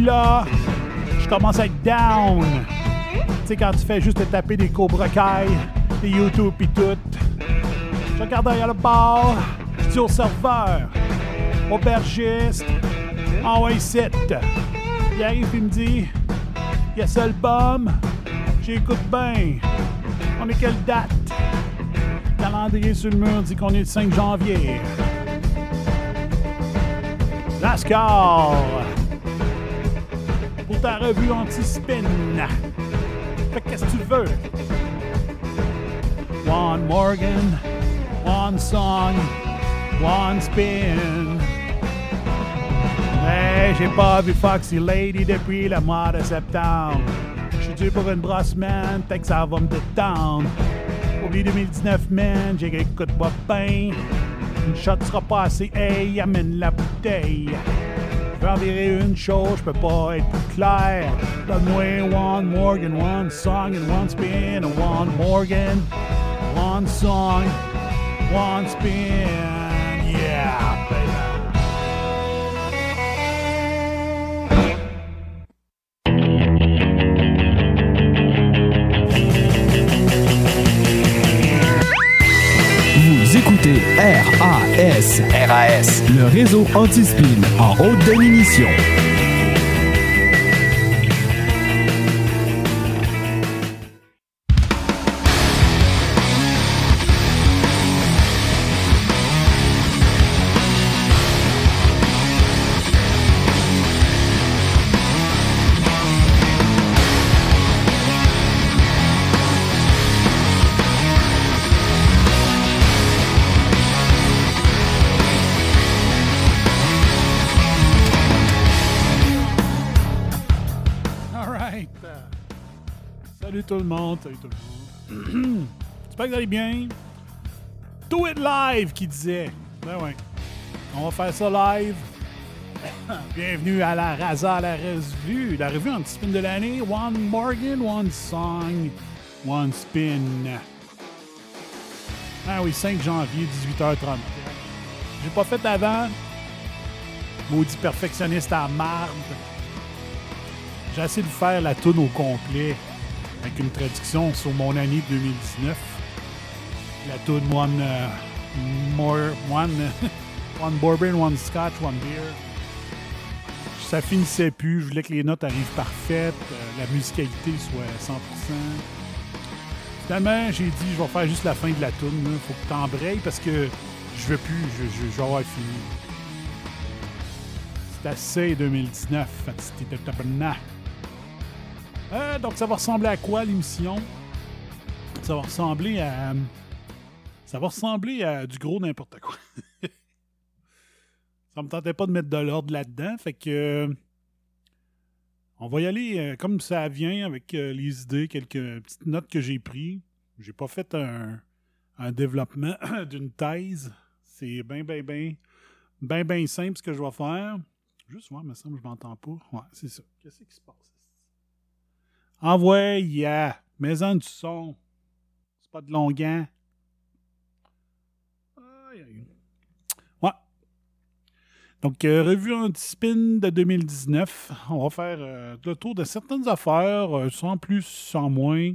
là, je commence à être down. Tu sais, quand tu fais juste te taper des Cobra Kai, des YouTube pis tout. Je regarde derrière le bar, je dis au serveur, aubergiste, en ouais, sit. Il arrive et me dit, il y a seul bum, j'écoute bien. On est quelle date? calendrier sur le mur dit qu'on est le 5 janvier. NASCAR! Ta revue anti-spin. Fait qu'est-ce que tu veux? One Morgan, one song, one spin. Hey, j'ai pas vu Foxy Lady depuis le mois de septembre. J'suis dû pour une brosse, man, fait que ça va me détendre. Oublie 2019, man, j'écoute-moi bien. Une shot sera pas assez, hey, amène la bouteille. Je vais en virer une chose, je peux pas être plus clair. Donne-moi one Morgan, one song and one spin. One Morgan, one song, one spin. RAS, le réseau anti-spin en haute définition. Qui disait. Ben ouais. On va faire ça live. Bienvenue à la Raza, la revue. La revue anti-spin de l'année. One Morgan, one song, one spin. Ah oui, 5 janvier, 18h34. J'ai pas fait avant. Maudit perfectionniste à marde. J'ai essayé de faire la toune au complet avec une traduction sur mon année 2019. La toune One, euh, more, one, one Bourbon, One Scotch, One Beer. Ça finissait plus. Je voulais que les notes arrivent parfaites, euh, la musicalité soit 100%. Finalement, j'ai dit, je vais faire juste la fin de la toune. Il faut que tu embrayes parce que je veux plus. Je, vais avoir fini. C'est assez 2019. fait que C'était. Euh, donc, ça va ressembler à quoi l'émission? Ça va ressembler à. Ça va ressembler à du gros n'importe quoi. ça me tentait pas de mettre de l'ordre là-dedans. Fait que. euh, on va y aller euh, comme ça vient avec euh, les idées, quelques petites notes que j'ai prises. J'ai pas fait un, développement d'une thèse. C'est bien, bien, bien, bien, bien simple ce que je vais faire. Juste voir, il me semble je m'entends pas. Ouais, c'est ça. Qu'est-ce qui se passe? Envoie, yeah. Maison du son. C'est pas de longuant. Aïe, aïe. Ouais. Donc, euh, revue anti-spin de 2019. On va faire euh, le tour de certaines affaires, euh, sans plus, sans moins.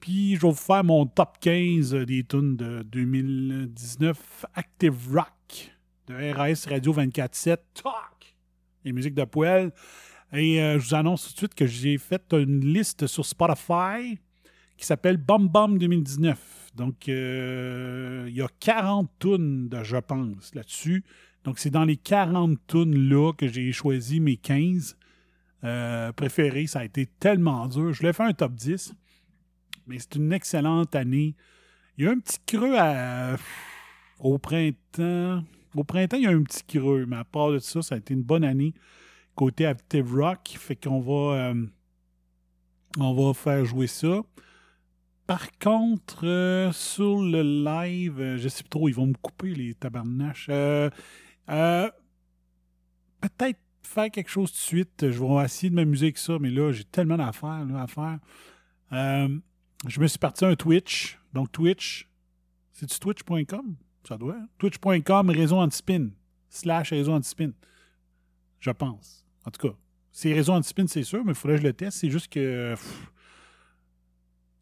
Puis, je vais vous faire mon top 15 des tunes de 2019 Active Rock de RAS Radio 24-7. Talk! Les musiques de poêle. Et je vous annonce tout de suite que j'ai fait une liste sur Spotify qui s'appelle Bum Bum 2019. Donc, il y a 40 tunes, je pense, là-dessus. Donc, c'est dans les 40 tunes-là que j'ai choisi mes 15 euh, préférées. Ça a été tellement dur. Je voulais faire un top 10, mais c'est une excellente année. Il y a un petit creux au printemps. Au printemps, il y a un petit creux, mais à part de ça, ça a été une bonne année côté Active Rock. Fait qu'on va, euh, on va faire jouer ça. Par contre, euh, sur le live, euh, je sais pas trop, ils vont me couper les tabarnaches. Euh, Peut-être faire quelque chose tout de suite. Je vais essayer de m'amuser avec ça, mais là, j'ai tellement d'affaires à faire. Euh, je me suis parti à un Twitch. Donc, Twitch, c'est-tu twitch.com? Ça doit. hein? Twitch.com, réseau anti-spin. Slash réseau anti-spin. Je pense. En tout cas, C'est réseau anti-spin, c'est sûr, mais il faudrait que je le teste. C'est juste que.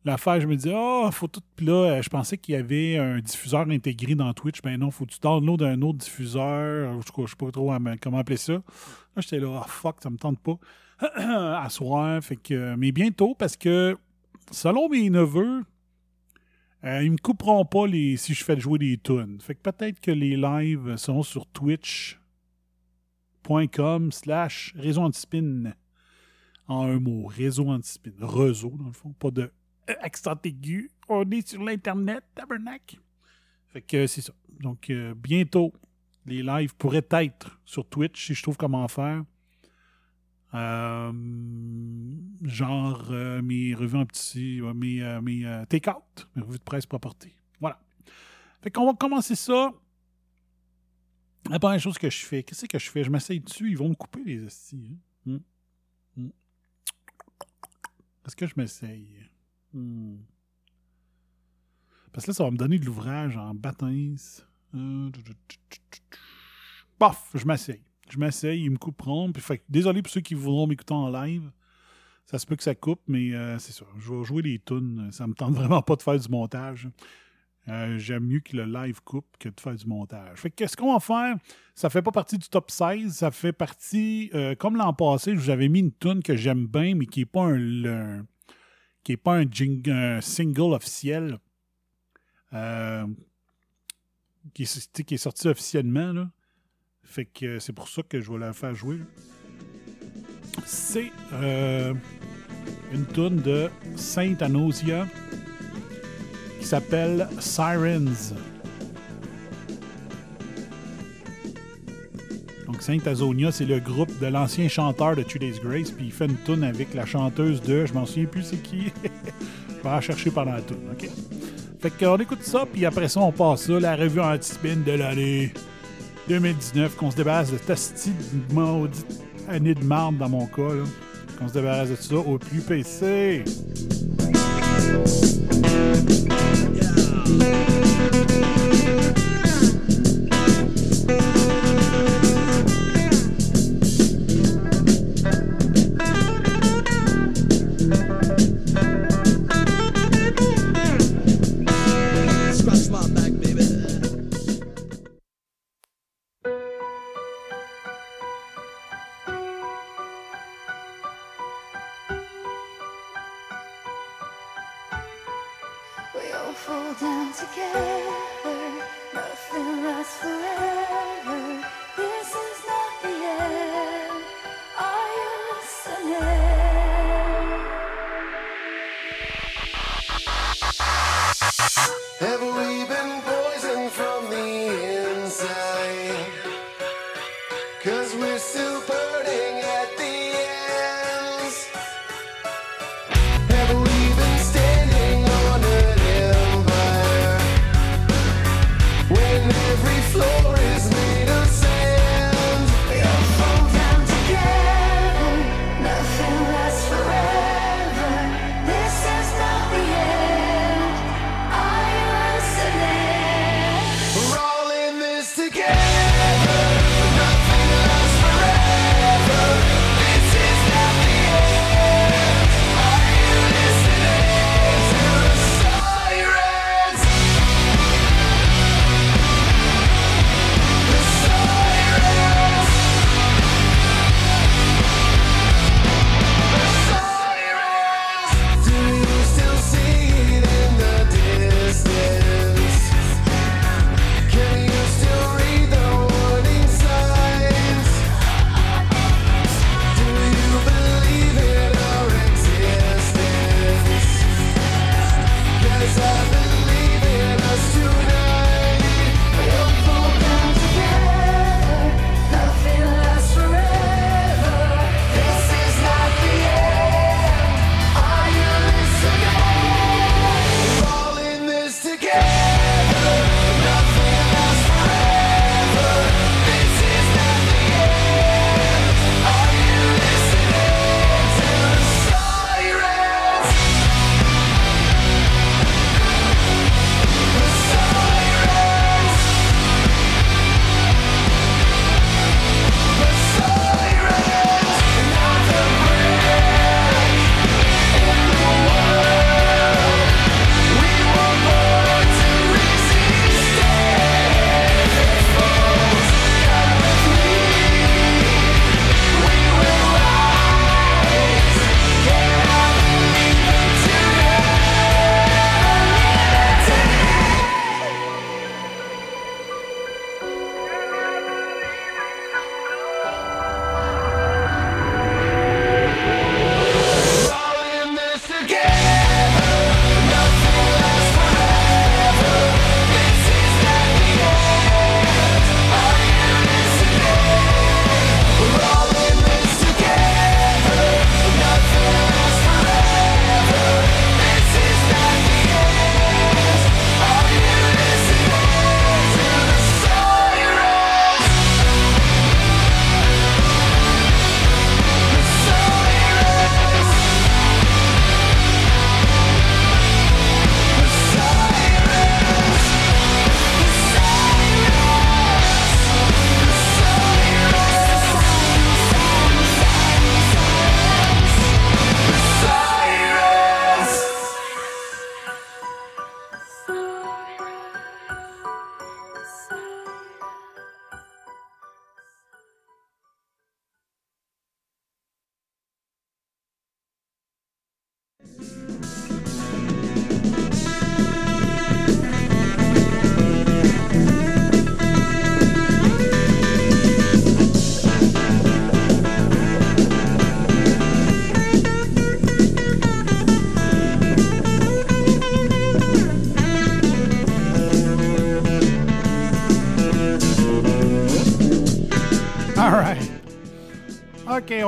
L'affaire, je me dis, ah, faut tout. Puis là, euh, je pensais qu'il y avait un diffuseur intégré dans Twitch. Ben non, faut que tu downloades un autre diffuseur. Je ne sais pas trop comment appeler ça. Là, j'étais là, ah, fuck, ça me tente pas. à soir. Fait que, mais bientôt, parce que selon mes neveux, euh, ils me couperont pas les, si je fais jouer des tunes. Fait que peut-être que les lives seront sur twitch.com slash réseau antispin. En un mot, réseau antispin. Réseau, dans le fond, pas de accent aigu. On est sur l'Internet, tabernacle. Fait que c'est ça. Donc, euh, bientôt, les lives pourraient être sur Twitch si je trouve comment faire. Euh, genre euh, mes revues en petit, mes, euh, mes euh, take-out, mes revues de presse pas portées. Voilà. Fait qu'on va commencer ça. La première chose que je fais, qu'est-ce que je fais? Je m'essaye dessus, ils vont me couper les estis. hein. Hmm. Hmm. Est-ce que je m'essaye? Hmm. Parce que là, ça va me donner de l'ouvrage en. Euh, Paf, je m'essaye. Je m'essaye, ils me couperont. Désolé pour ceux qui voudront m'écouter en live. Ça se peut que ça coupe, mais euh, c'est ça. Je vais jouer les tunes. Ça me tente vraiment pas de faire du montage. Euh, J'aime mieux que le live coupe que de faire du montage. Fait que qu'est-ce qu'on va faire? Ça fait pas partie du top 16. Ça fait partie, euh, comme l'an passé, je vous avais mis une tune que j'aime bien, mais qui n'est pas un, qui est pas un, un single officiel. Euh, qui, est, qui est sorti officiellement. Fait que c'est pour ça que je vais la faire jouer. C'est euh, une tune de Saint Anosia qui s'appelle Sirens. Donc Saint Azonia, c'est le groupe de l'ancien chanteur de Two Days Grace, puis il fait une tune avec la chanteuse de, je m'en souviens plus c'est qui. la chercher pendant la tune, ok? Fait qu'on écoute ça, puis après ça, on passe ça, la revue anti-spin de l'année 2019, qu'on se débarrasse de de maudite année de marde dans mon cas. Qu'on se débarrasse de ça au plus PC.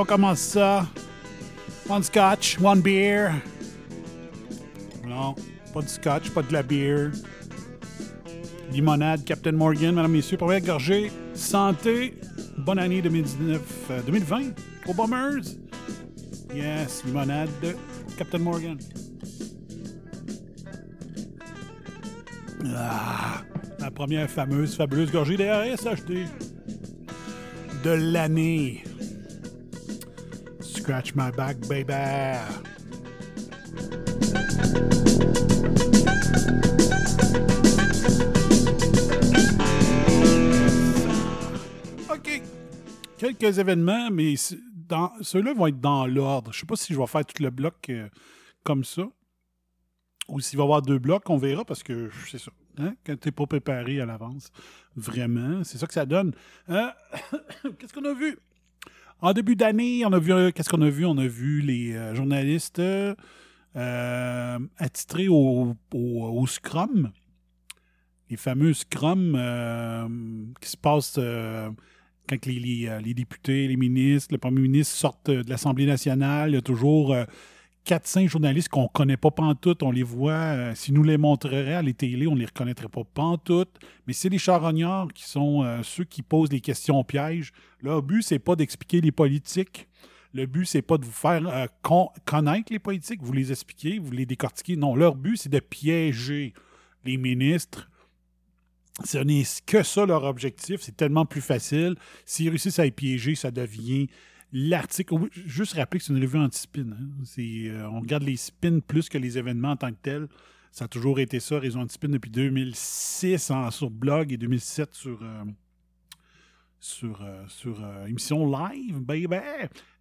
On commence ça. One scotch, one beer. Non, pas de scotch, pas de la bière. Limonade, Captain Morgan, mesdames, messieurs, première gorgée. Santé, bonne année 2019, euh, 2020 aux Bombers. Yes, limonade, Captain Morgan. Ah, la première fameuse, fabuleuse gorgée DRSHD de l'année. Scratch my back, baby. OK. Quelques événements, mais ceux-là vont être dans l'ordre. Je sais pas si je vais faire tout le bloc euh, comme ça. Ou s'il va y avoir deux blocs, on verra parce que c'est ça. Hein? Quand tu n'es pas préparé à l'avance, vraiment, c'est ça que ça donne. Hein? Qu'est-ce qu'on a vu? En début d'année, on a vu. Qu'est-ce qu'on a vu? On a vu les euh, journalistes euh, attitrés au, Scrum. Les fameux Scrum euh, qui se passent quand les, les, députés, les ministres, le premier ministre sortent de l'Assemblée nationale. Il y a toujours 4-5 journalistes qu'on ne connaît pas pantoute. On les voit. euh, si nous les montrerait à les télé, on ne les reconnaîtrait pas pantoute. Mais c'est les charognards qui sont euh, ceux qui posent les questions pièges. Leur but, c'est pas d'expliquer les politiques. Le but, c'est pas de vous faire euh, con- connaître les politiques, vous les expliquer, vous les décortiquer. Non, leur but, c'est de piéger les ministres. Ce n'est que ça leur objectif. C'est tellement plus facile. S'ils réussissent à les piéger, ça devient l'article. Juste rappeler que c'est une revue anti-spin. hein. Euh, on regarde les spins plus que les événements en tant que tels. Ça a toujours été ça, Réseau Anti-Spin depuis 2006 en- sur blog et 2007 sur, euh, sur, euh, sur émission live, baby.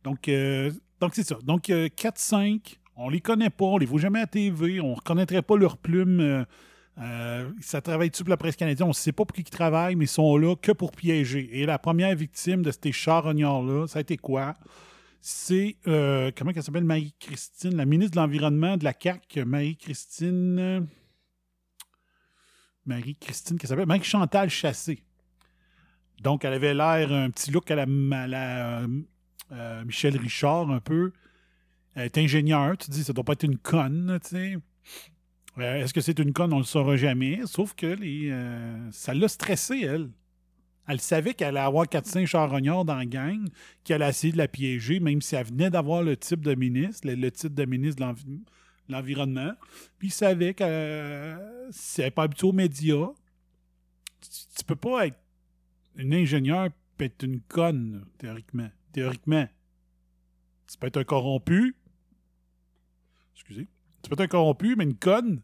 Donc, euh, donc c'est ça. Donc, euh, 4-5, on les connaît pas, on les voit jamais à TV, on reconnaîtrait pas leurs plumes. Euh, ça travaille dessus pour la presse canadienne? On ne sait pas pour qui ils travaillent, mais ils sont là que pour piéger. Et la première victime de ces charognards-là, ça a été quoi? C'est, euh, comment elle s'appelle, Marie-Christine, la ministre de l'Environnement de la CAQ, Marie-Christine... Marie-Christine, qu'elle s'appelle? Marie-Chantal Chassé. Donc, elle avait l'air un petit look à la, à euh, Michel Richard, un peu. Elle est ingénieure, tu dis, ça doit pas être une conne, tu sais. Euh, Est-ce que c'est une conne? On le saura jamais. Sauf que euh, ça l'a stressée, elle. Elle savait qu'elle allait avoir 4-5 charognards dans la gang, qu'elle allait essayer de la piéger, même si elle venait d'avoir le type de ministre, le, le titre de ministre de l'envi- de l'Environnement. Puis il savait que euh, si elle n'est pas habituée aux médias, tu, tu peux pas être une ingénieure et être une conne, théoriquement. Théoriquement. Tu peux être un corrompu. Excusez. Tu peux être corrompu, mais une conne.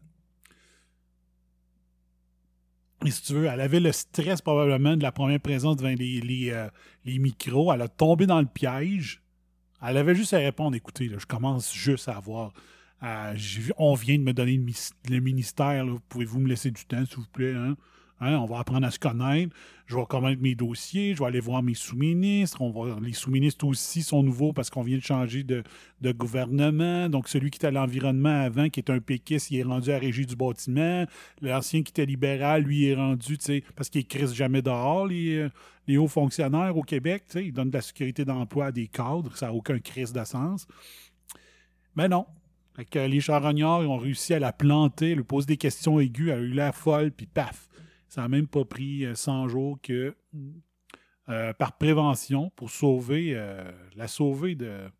Et si tu veux, elle avait le stress probablement de la première présence devant euh, les micros. Elle a tombé dans le piège. Elle avait juste à répondre écoutez, là, je commence juste à avoir. on vient de me donner le, ministère. Pouvez-vous me laisser du temps, s'il vous plaît hein? Hein, on va apprendre à se connaître. Je vais connaître mes dossiers. Je vais aller voir mes sous-ministres. On les sous-ministres aussi sont nouveaux parce qu'on vient de changer de, gouvernement. Donc, celui qui était à l'environnement avant, qui est un péquiste, il est rendu à la régie du bâtiment. L'ancien qui était libéral, lui, est rendu, parce qu'il crisse jamais dehors, les, euh, les hauts fonctionnaires au Québec. Tu sais, ils donnent de la sécurité d'emploi à des cadres. Ça n'a aucun crise de sens. Mais non. Fait que les charognards ont réussi à la planter, lui poser des questions aiguës, elle a eu la folle, puis paf. Ça n'a même pas pris euh, 100 jours que, euh, par prévention, pour sauver, euh, la sauver d'un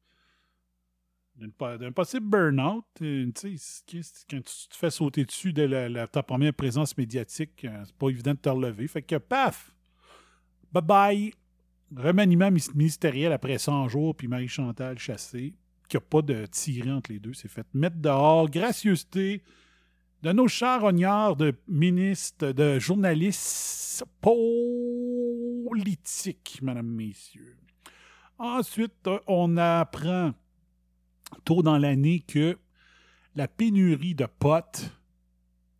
possible burn-out. euh, c'est- quand tu te fais sauter dessus de la- ta première présence médiatique, euh, c'est pas évident de te relever. Fait que paf! Bye bye! Remaniement ministériel après 100 jours, puis Marie-Chantal chassée, qui n'a pas de tiré entre les deux, s'est fait mettre dehors. Gracieuseté de nos charognards de ministres, de journalistes politiques, mesdames, messieurs. Ensuite, on apprend tôt dans l'année que la pénurie de potes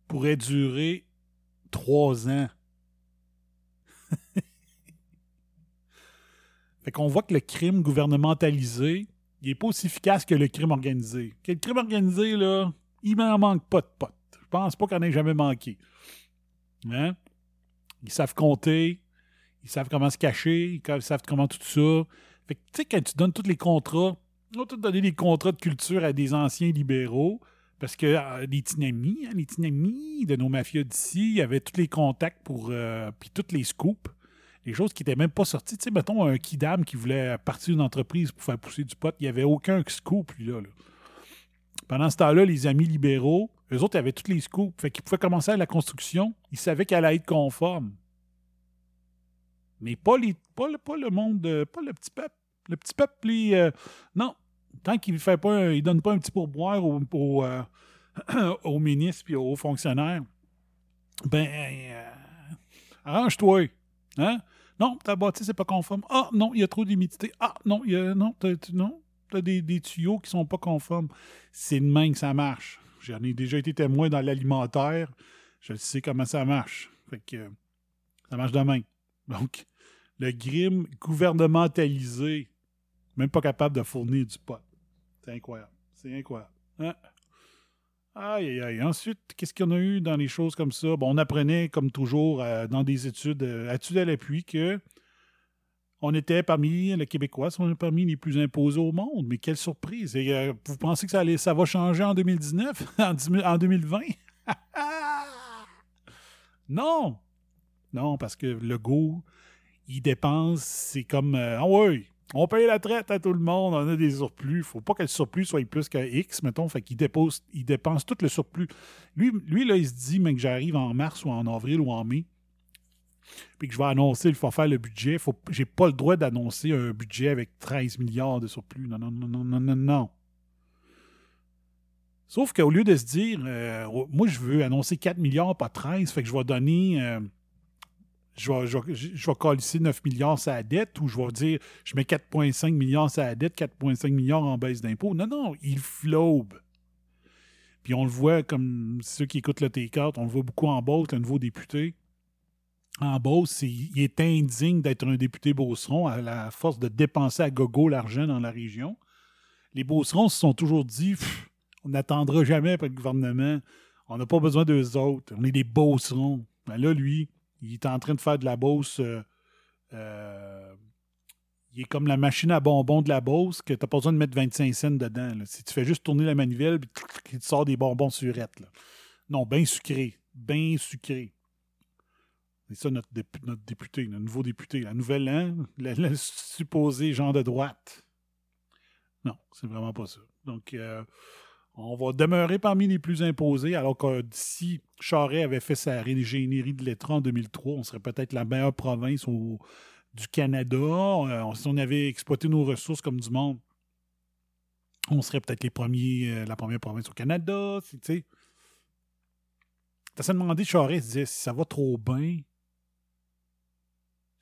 pourrait durer trois ans. fait qu'on voit que le crime gouvernementalisé, il n'est pas aussi efficace que le crime organisé. Que le crime organisé, là, il m'en manque pas de potes. Pense pas qu'on ait jamais manqué. Hein? Ils savent compter, ils savent comment se cacher, ils savent comment tout ça. Fait que, tu sais, quand tu donnes tous les contrats, on t'a donné des contrats de culture à des anciens libéraux, parce que euh, les tinamis, hein, les tinamis de nos mafias d'ici, il y avait tous les contacts pour. euh, puis toutes les scoops. Les choses qui n'étaient même pas sorties. Tu sais, mettons un kidam qui voulait partir d'une entreprise pour faire pousser du pot, il n'y avait aucun scoop, lui, là. là. Pendant ce temps-là, les amis libéraux, eux autres, ils avaient tous les scoops. Fait qu'ils pouvaient commencer à la construction. Ils savaient qu'elle allait être conforme. Mais pas, les, pas, le, monde, pas le petit peuple. Le petit peuple, lui, euh, non. Tant qu'il fait pas, il donne pas un petit pourboire au- au, euh, aux ministres et aux fonctionnaires, ben, euh, arrange-toi. Hein? Non, ta bâtisse n'est pas conforme. Ah, non, il y a trop d'humidité. Ah, non, il non, t'as, non, des, des tuyaux qui sont pas conformes. C'est de même que ça marche. J'en ai déjà été témoin dans l'alimentaire. Je sais comment ça marche. Fait que ça marche de même. Donc, le grim gouvernementalisé, même pas capable de fournir du pot. C'est incroyable. C'est incroyable. Hein? Aïe, aïe, aïe. Ensuite, qu'est-ce en a eu dans les choses comme ça? Bon, on apprenait, comme toujours, euh, dans des études, euh, études à l'appui, que on était parmi les Québécois, on est parmi les plus imposés au monde. Mais quelle surprise! Euh, vous pensez que ça, va changer en 2019? en, dix- en 2020? non! Non, parce que le go, il dépense, c'est comme euh, Ah oui, on paye la traite à tout le monde, on a des surplus. Faut pas que le surplus soit plus que X, mettons. Fait qu'il dépose, il dépense tout le surplus. Lui, lui, là, il se dit, mais que j'arrive en mars ou en avril ou en mai, puis que je vais annoncer, il faut faire le budget. Faut, j'ai pas le droit d'annoncer un budget avec 13 milliards de surplus. Non, non, non, non, non, non, non. Sauf qu'au lieu de se dire, euh, moi, je veux annoncer 4 milliards, pas 13, fait que je vais donner. euh, je vais, je, vais, je vais calisser 9 milliards sur la dette ou je vais dire je mets 4,5 milliards sur la dette, 4,5 milliards en baisse d'impôts. Non, non, il flobe. Puis on le voit comme ceux qui écoutent le T4, on le voit beaucoup en Beauce, le nouveau député. En Beauce, il est indigne d'être un député Beauceron à la force de dépenser à gogo l'argent dans la région. Les Beaucerons se sont toujours dit on n'attendra jamais après le gouvernement, on n'a pas besoin d'eux autres, on est des Beaucerons. Ben là, lui, il est en train de faire de la Beauce. euh, euh, il est comme la machine à bonbons de la Beauce que tu n'as pas besoin de mettre 25 cents dedans. Si tu fais juste tourner la manivelle, il te sort des bonbons surettes. Non, bien sucré. Bien sucré. C'est ça notre, dép- notre député, notre nouveau député. La nouvelle, hein? Le, le supposé genre de droite. Non, c'est vraiment pas ça. Donc, euh, on va demeurer parmi les plus imposés, alors que si Charest avait fait sa régénérie de lettres en 2003, on serait peut-être la meilleure province au- du Canada. Euh, si on avait exploité nos ressources comme du monde, on serait peut-être les premiers, euh, la première province au Canada. Tu sais. Ça demandé, Charest disait, si ça va trop bien,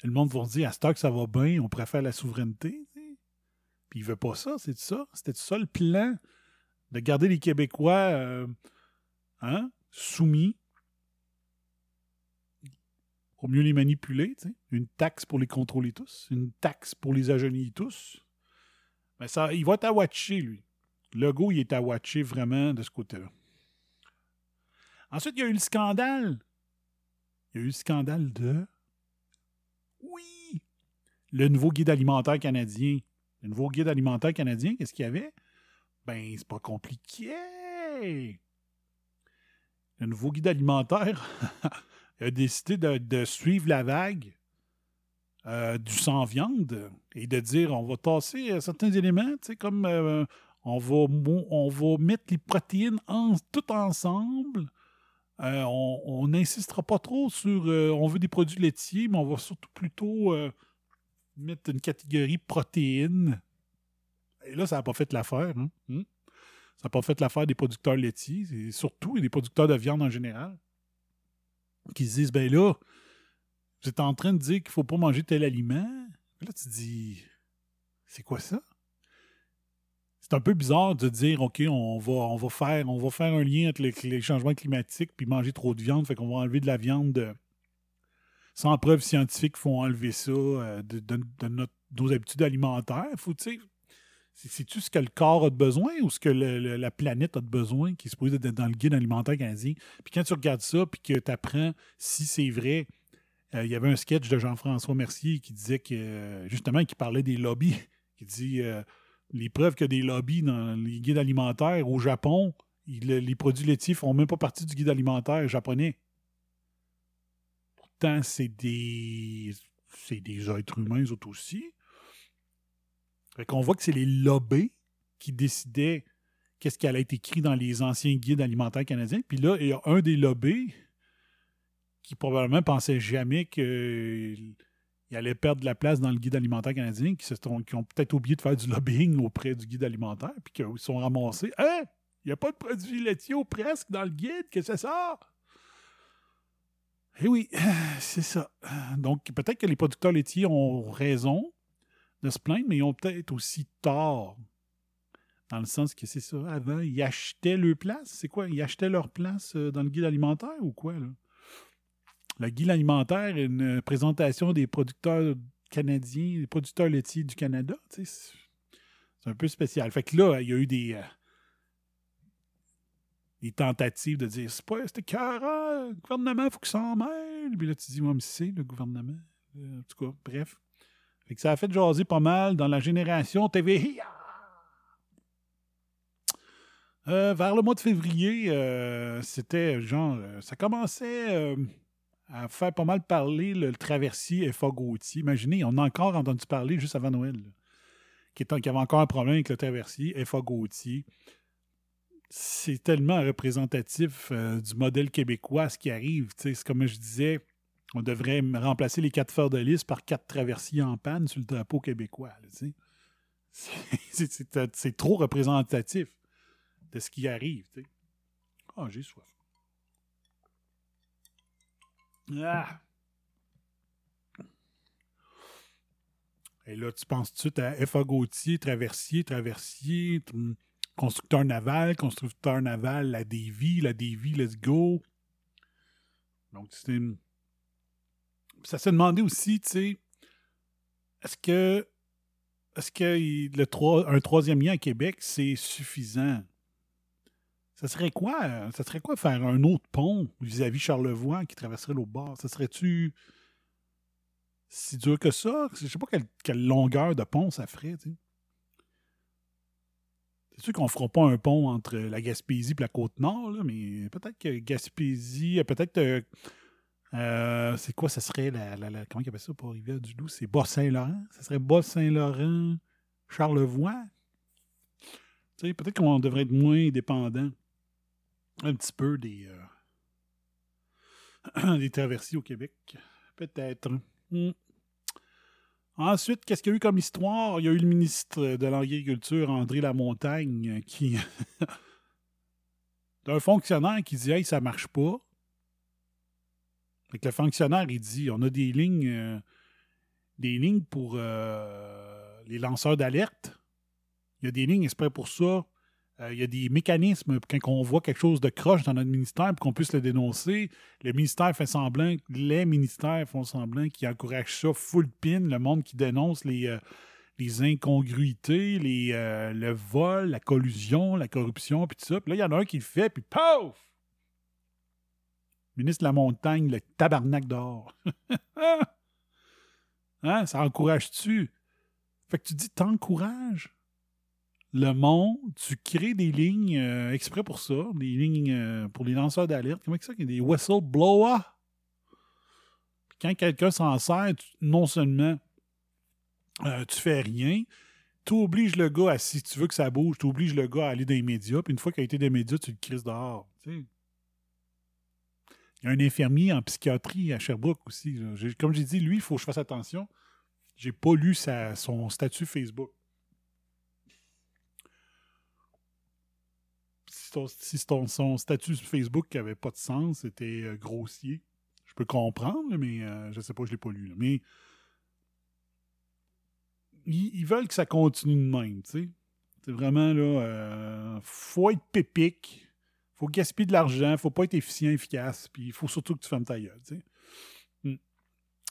le monde va dire, à ce ça va bien, on préfère la souveraineté. Puis il veut pas ça, c'est ça. C'était ça le plan de garder les Québécois euh, hein, soumis, au mieux les manipuler, une taxe pour les contrôler tous, une taxe pour les agenouiller tous. Mais ça, il va t'awatcher, lui. Le go, il est awatché vraiment de ce côté-là. Ensuite, il y a eu le scandale. Il y a eu le scandale de. Le nouveau guide alimentaire canadien. Le nouveau guide alimentaire canadien, qu'est-ce qu'il y avait? Ben, c'est pas compliqué. Le nouveau guide alimentaire a décidé de, suivre la vague euh, du sans-viande et de dire on va tasser euh, certains éléments, comme euh, on, va, on va mettre les protéines tout ensemble. Euh, on n'insistera pas trop sur on veut des produits laitiers, mais on va surtout plutôt mettre une catégorie protéines. Et là, ça n'a pas fait l'affaire. hein. Hmm? Ça n'a pas fait l'affaire des producteurs laitiers, et surtout des producteurs de viande en général, qui se disent ben là, vous êtes en train de dire qu'il ne faut pas manger tel aliment. Là, tu te dis c'est quoi ça? C'est un peu bizarre de dire OK, on va, on va, faire, on va faire un lien entre les, les changements climatiques puis manger trop de viande, fait qu'on va enlever de la viande de- sans preuve scientifique, il faut enlever ça euh, de, nos habitudes alimentaires. Faut, C'est-tu ce que le corps a de besoin ou ce que la planète a de besoin qui est supposé être dans le guide alimentaire canadien? Puis quand tu regardes ça, puis que tu apprends si c'est vrai, euh, il y avait un sketch de Jean-François Mercier qui disait que, euh, justement, qui parlait des lobbies, qui dit les preuves a des lobbies dans les guides alimentaires au Japon, les produits laitiers font même pas partie du guide alimentaire japonais. C'est des. C'est des êtres humains, eux aussi. Fait qu'on voit que c'est les lobbies qui décidaient qu'est-ce qui allait être écrit dans les anciens guides alimentaires canadiens. Puis là, il y a un des lobbies qui probablement pensait jamais qu'il allait perdre de la place dans le guide alimentaire canadien, qui, se sont- qui ont peut-être oublié de faire du lobbying auprès du guide alimentaire, puis qu'ils sont ramassés. Hein? Il n'y a pas de produits laitiers presque dans le guide, que c'est ça? Eh oui, c'est ça. Donc, peut-être que les producteurs laitiers ont raison de se plaindre, mais ils ont peut-être aussi tort. Dans le sens que c'est ça. Avant, ils achetaient leur place. C'est quoi? Ils achetaient leur place euh, dans le guide alimentaire ou quoi, là? Le guide alimentaire est une présentation des producteurs canadiens, des producteurs laitiers du Canada. c'est un peu spécial. Fait que là, il y a eu des, euh, des tentatives de dire c'est pas c'était carré, le gouvernement, il faut qu'il s'en mêle. Puis là, tu dis, moi, mais c'est le gouvernement. Euh, en tout cas, bref. Fait que ça a fait jaser pas mal dans la génération TV. Euh, vers le mois de février, euh, c'était genre, ça commençait à faire pas mal parler le, traversier F.A. Gauthier. Imaginez, on a encore entendu parler juste avant Noël, là, qui, qui avait encore un problème avec le traversier F.A. Gauthier. C'est tellement représentatif euh, du modèle québécois, ce qui arrive. C'est comme je disais, on devrait remplacer les quatre fers de liste par quatre traversiers en panne sur le drapeau québécois. C'est- trop représentatif de ce qui arrive. Ah, j'ai soif. Ah! Et là, tu penses tout de suite à F.A. Gauthier, traversier, traversier, t- constructeur naval, constructeur naval, la Davy, la Davy, let's go. Donc, une... Ça s'est demandé aussi, tu sais, est-ce que est-ce troisième lien à Québec, c'est suffisant? Ça serait quoi? euh, Ça serait quoi faire un autre pont vis-à-vis Charlevoix qui traverserait l'autre bord? Ça serait-tu si dur que ça? Je sais pas quelle, quelle longueur de pont ça ferait, tu sais. C'est sûr qu'on fera pas un pont entre la Gaspésie et la Côte-Nord, mais peut-être que Gaspésie, euh, peut-être... euh, euh, c'est quoi, ça serait la, la- comment il appelle ça pour Rivière-du-Loup? C'est Bas-Saint-Laurent? Ça serait Bas-Saint-Laurent, Charlevoix? Tu sais, peut-être qu'on devrait être moins dépendant un petit peu des, euh, au Québec. Peut-être. Hmm. Ensuite, qu'est-ce qu'il y a eu comme histoire? Il y a eu le ministre de l'Agriculture, André Lamontagne, euh, qui. d'un fonctionnaire qui dit Hey, ça marche pas. Fait que le fonctionnaire, il dit On a des lignes, euh, des lignes pour euh, les lanceurs d'alerte. Il y a des lignes exprès pour ça. Euh, il y a des mécanismes quand on voit quelque chose de croche dans notre ministère pour qu'on puisse le dénoncer. Le ministère fait semblant, les ministères font semblant qu'ils encouragent ça full pin, le monde qui dénonce les, euh, les incongruités, les, euh, le vol, la collusion, la corruption, puis tout ça. Puis là, il y en a un qui le fait, puis pouf! Ministre de la Montagne, le tabarnak d'or. hein? Ça encourage-tu? Fait que tu dis, t'encourages? Le monde, tu crées des lignes euh, exprès pour ça, des lignes euh, pour les lanceurs d'alerte. Comment ça? Des whistleblowers. Quand quelqu'un s'en sert, non seulement euh, tu fais rien, tu obliges le gars à, si tu veux que ça bouge, tu obliges le gars à aller dans les médias, puis une fois qu'il a été dans les médias, tu le crises dehors. Il y a un infirmier en psychiatrie à Sherbrooke aussi. Comme j'ai dit, lui, il faut que je fasse attention. J'ai pas lu son statut Facebook. Si son statut Facebook n'avait pas de sens, c'était euh, grossier, je peux comprendre, mais euh, je sais pas, je l'ai pas lu. Mais ils, veulent que ça continue de même, tu sais. C'est vraiment là, euh, faut être pépique, faut gaspiller de l'argent, faut pas être efficient, efficace, puis il faut surtout que tu fermes ta gueule, tu sais. Hmm.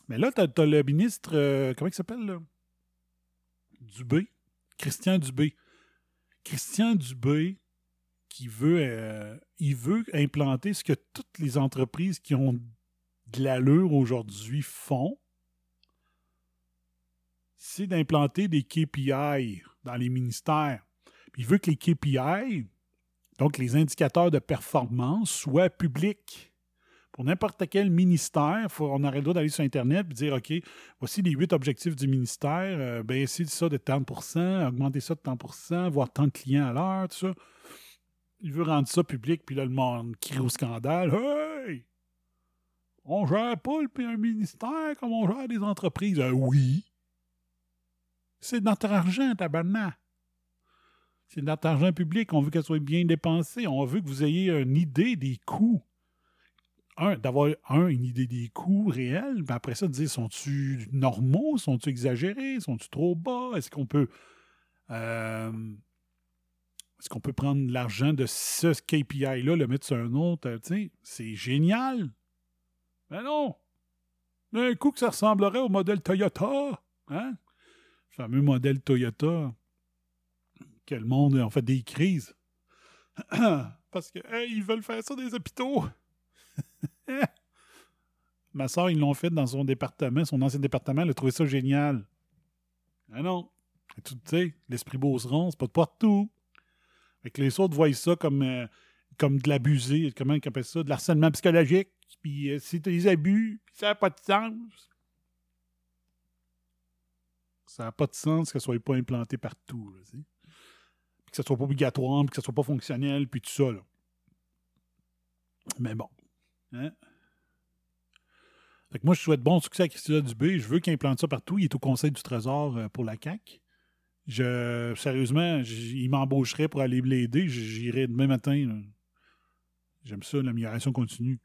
Mais là, t'as as le ministre, euh, comment il s'appelle, là? Dubé? Christian Dubé. Christian Dubé, qui veut, euh, il veut implanter ce que toutes les entreprises qui ont de l'allure aujourd'hui font, c'est d'implanter des KPI dans les ministères. Il veut que les KPI, donc les indicateurs de performance, soient publics. Pour n'importe quel ministère, faut, on aurait le droit d'aller sur Internet et dire OK, voici les huit objectifs du ministère, euh, baisser ça de tant augmenter ça de tant voir tant de clients à l'heure, tout ça. Il veut rendre ça public, puis là, le monde crie au scandale. Hey! On gère pas le- un ministère comme on gère des entreprises. Euh, oui. C'est notre argent, tabarnak. C'est notre argent public. On veut qu'elle soit bien dépensée. On veut que vous ayez une idée des coûts. Un, d'avoir, un, une idée des coûts réels. Puis après ça, de dire, sont-tu normaux? Sont-tu exagérés? Sont-tu trop bas? Est-ce qu'on peut... euh, est-ce qu'on peut prendre l'argent de ce KPI-là, le mettre sur un autre? euh, c'est génial. Mais non! D'un coup ça ressemblerait au modèle Toyota. Hein? Le fameux modèle Toyota. Que le monde en fait des crises. Parce que ils veulent faire ça des hôpitaux. Ma soeur, ils l'ont fait dans son département, son ancien département, elle a trouvé ça génial. Ah non. Tu sais, l'esprit beauceron, c'est pas de partout. Fait que les autres voient ça comme, euh, comme de l'abusé, comment ils appellent ça, de l'harcèlement psychologique. Puis euh, c'est des abus, puis ça n'a pas de sens. Ça n'a pas de sens que ça soit pas implanté partout. là, que ça soit pas obligatoire, puis que ça soit pas fonctionnel, puis tout ça. Là. Mais bon. Hein? Fait que moi, je souhaite bon succès à Christina Dubé. Je veux qu'il implante ça partout. Il est au Conseil du Trésor euh, pour la CAQ. Je, sérieusement, il m'embaucherait pour aller l'aider. J'irai demain matin. J'aime ça, l'amélioration continue.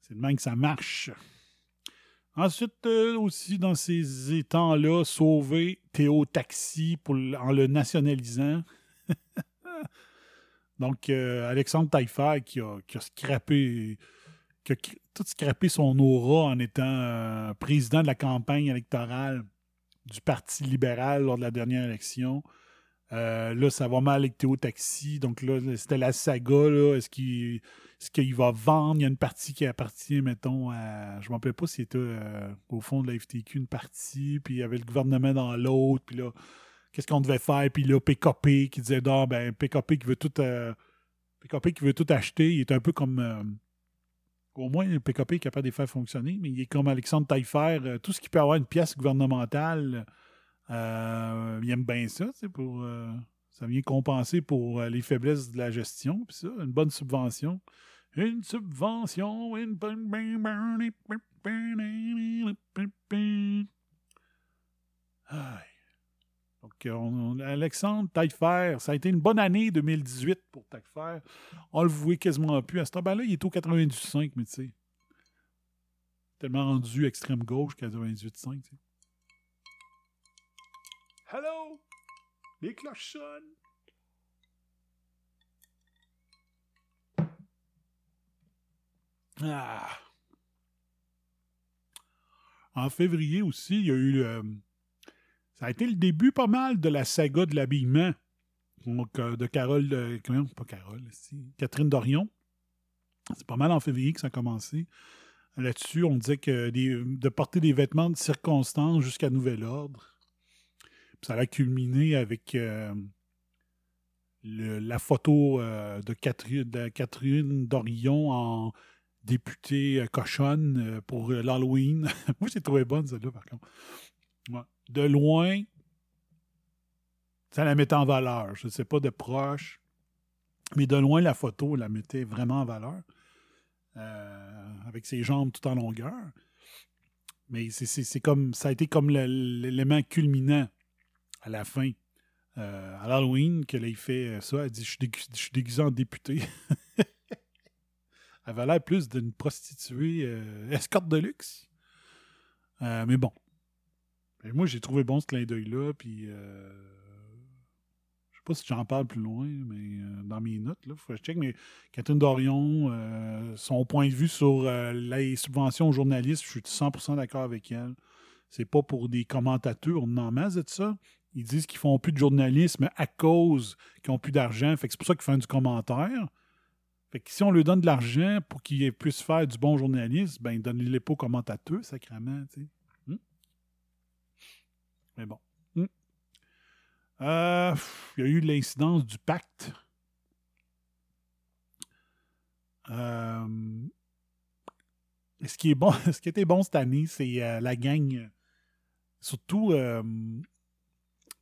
C'est de même que ça marche. Ensuite, euh, aussi, dans ces temps-là, sauver Théo Taxi en le nationalisant. Donc, euh, Alexandre Taillefer qui a, tout scrappé son aura en étant euh, président de la campagne électorale du Parti libéral lors de la dernière élection. Euh, là, ça va mal avec Théo Taxi. Donc là, c'était la saga. Là. Est-ce qu'il va vendre? Il y a une partie qui appartient, mettons, à. Je ne me rappelle pas si c'était euh, au fond de la FTQ une partie, puis il y avait le gouvernement dans l'autre, puis là, qu'est-ce qu'on devait faire? Puis là, PKP qui disait non, ben PKP qui veut tout. euh, PKP qui veut tout acheter, il est un peu comme. Au moins, le PKP est capable de les faire fonctionner, mais il est comme Alexandre Taillefer. euh, tout ce qui peut avoir une pièce gouvernementale, euh, il aime bien ça, pour. euh, ça vient compenser pour les faiblesses de la gestion, puis ça, une bonne subvention. Une subvention, une bonne. Donc, euh, on- Alexandre Taillefer, ça a été une bonne année 2018 pour Taillefer. On le voit quasiment plus. À ce temps-là, il est au 98,5, mais tu sais. Tellement rendu extrême gauche, 98,5. tu sais. Hello! Les cloches sonnent! Ah! En février aussi, il y a eu. euh, ça a été le début pas mal de la saga de l'habillement. Donc, euh, de Carole. pas Carole, Catherine Dorion. C'est pas mal en février que ça a commencé. Là-dessus, on disait que de porter des vêtements de circonstance jusqu'à nouvel ordre. Puis ça a culminé avec euh, la photo euh, de, Catherine, Dorion en députée cochonne pour l'Halloween. Moi, j'ai trouvé bonne, celle-là, par contre. Ouais. De loin, ça la mettait en valeur. Je ne sais pas de proche, mais de loin, la photo la mettait vraiment en valeur. Euh, avec ses jambes tout en longueur. Mais c'est- comme ça a été comme l'élément culminant à la fin. Euh, à l'Halloween, que là, il fait ça. Elle dit Je suis déguisé en député. Elle avait l'air plus d'une prostituée euh, escorte de luxe. Euh, mais bon. Et moi, j'ai trouvé bon ce clin d'œil-là. Puis, euh, je sais pas si j'en parle plus loin, mais euh, dans mes notes, là, faut que je check. Mais Catherine Dorion, euh, son point de vue sur euh, les subventions aux journalistes, je suis 100% d'accord avec elle. C'est pas pour des commentateurs, on en masse de ça. Ils disent qu'ils font plus de journalisme à cause qu'ils ont plus d'argent. Fait que c'est pour ça qu'ils font du commentaire. Fait que si on leur donne de l'argent pour qu'ils puissent faire du bon journalisme, ben donnez-les pas aux commentateurs, sacrément, tu sais. Mais bon. Hmm. Euh, il y a eu l'incidence du pacte. Euh, ce qui est bon, était bon cette année, c'est euh, la gang, surtout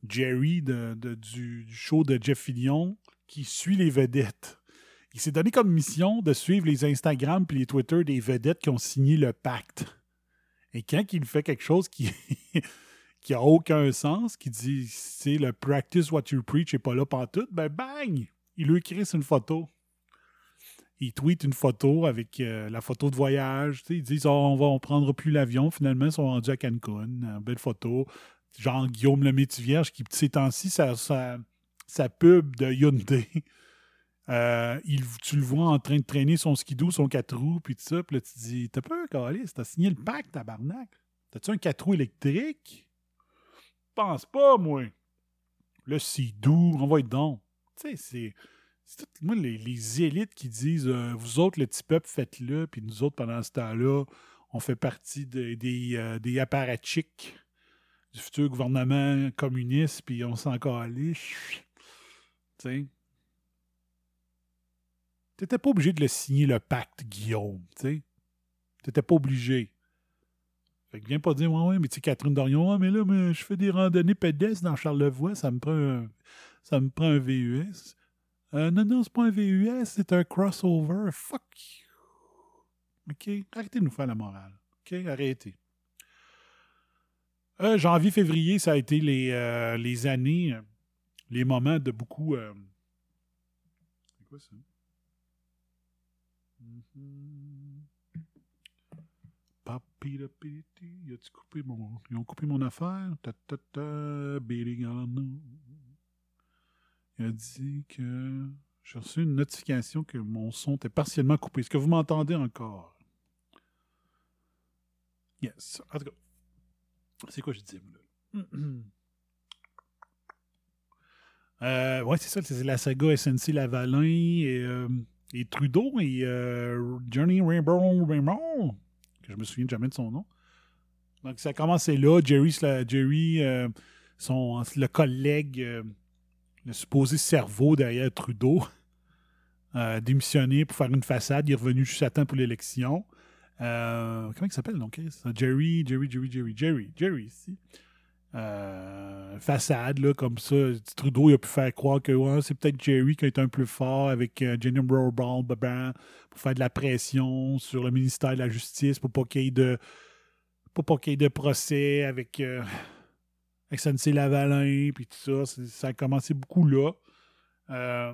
Jerry du, show de Jeff Fillion, qui suit les vedettes. Il s'est donné comme mission de suivre les Instagram et les Twitter des vedettes qui ont signé le pacte. Et quand il fait quelque chose qui qui a aucun sens, qui dit c'est le practice what you preach et pas là tout, ben bang! Il lui écrit une photo. Il tweet une photo avec euh, la photo de voyage. Ils disent Oh, on va prendra plus l'avion. Finalement, ils sont rendus à Cancun. Euh, belle photo. Genre Guillaume le Vierge qui, ces temps-ci, sa, sa, sa pub de Hyundai. Euh, il, tu le vois en train de traîner son skidoo, son 4 roues, puis tout ça. Puis là, tu te dis T'as pas un t'as signé le pacte, tabarnak. T'as-tu un 4 roues électrique? Pense pas, moi. Le skidoo, on va être donc. Tu sais, c'est. c'est tout- moi, les, les élites qui disent euh, Vous autres, le petit peuple, faites-le, puis nous autres, pendant ce temps-là, on fait partie de- des, euh, des apparatchiks du futur gouvernement communiste, puis on s'en calisse. Tu sais. T'étais pas obligé de le signer, le pacte, Guillaume, tu sais. T'étais pas obligé. Fait que viens pas dire, ouais, ouais, mais tu sais, Catherine Dorion, ouais, mais là, mais je fais des randonnées pédestres dans Charlevoix, ça me prend un, ça me prend un VUS. Euh, non, non, c'est pas un VUS, c'est un crossover. Fuck. OK? Arrêtez de nous faire la morale. OK? Arrêtez. Euh, janvier, février, ça a été les, euh, les années, euh, les moments de beaucoup. C'est quoi ça? Mhm. Papirapiriti. Ont coupé mon, ils ont coupé mon affaire? Ta, ta, ta. Il a dit que j'ai reçu une notification que mon son était partiellement coupé. Est-ce que vous m'entendez encore? Yes. En tout cas, c'est quoi je disais, là? Euh, ouais, c'est ça, c'est la saga SNC Lavalin et, euh, et Trudeau et euh, Johnny Rainbow Raymond, que je me souviens jamais de son nom. Donc ça a commencé là. Jerry, Jerry euh, son, le collègue, euh, le supposé cerveau derrière Trudeau, a démissionné pour faire une façade. Il est revenu juste à temps pour l'élection. Euh, comment il s'appelle donc Chris? Jerry, Jerry, Jerry, Jerry, Jerry, Jerry. Euh, façade, là, comme ça. Trudeau, il a pu faire croire que ouais, c'est peut-être Jerry qui a été un peu fort avec euh, Jenny Brown pour faire de la pression sur le ministère de la Justice pour pas qu'il y ait de pour pas qu'il y ait de procès avec, euh, avec Lavalin puis tout ça. Ça a commencé beaucoup là. Euh,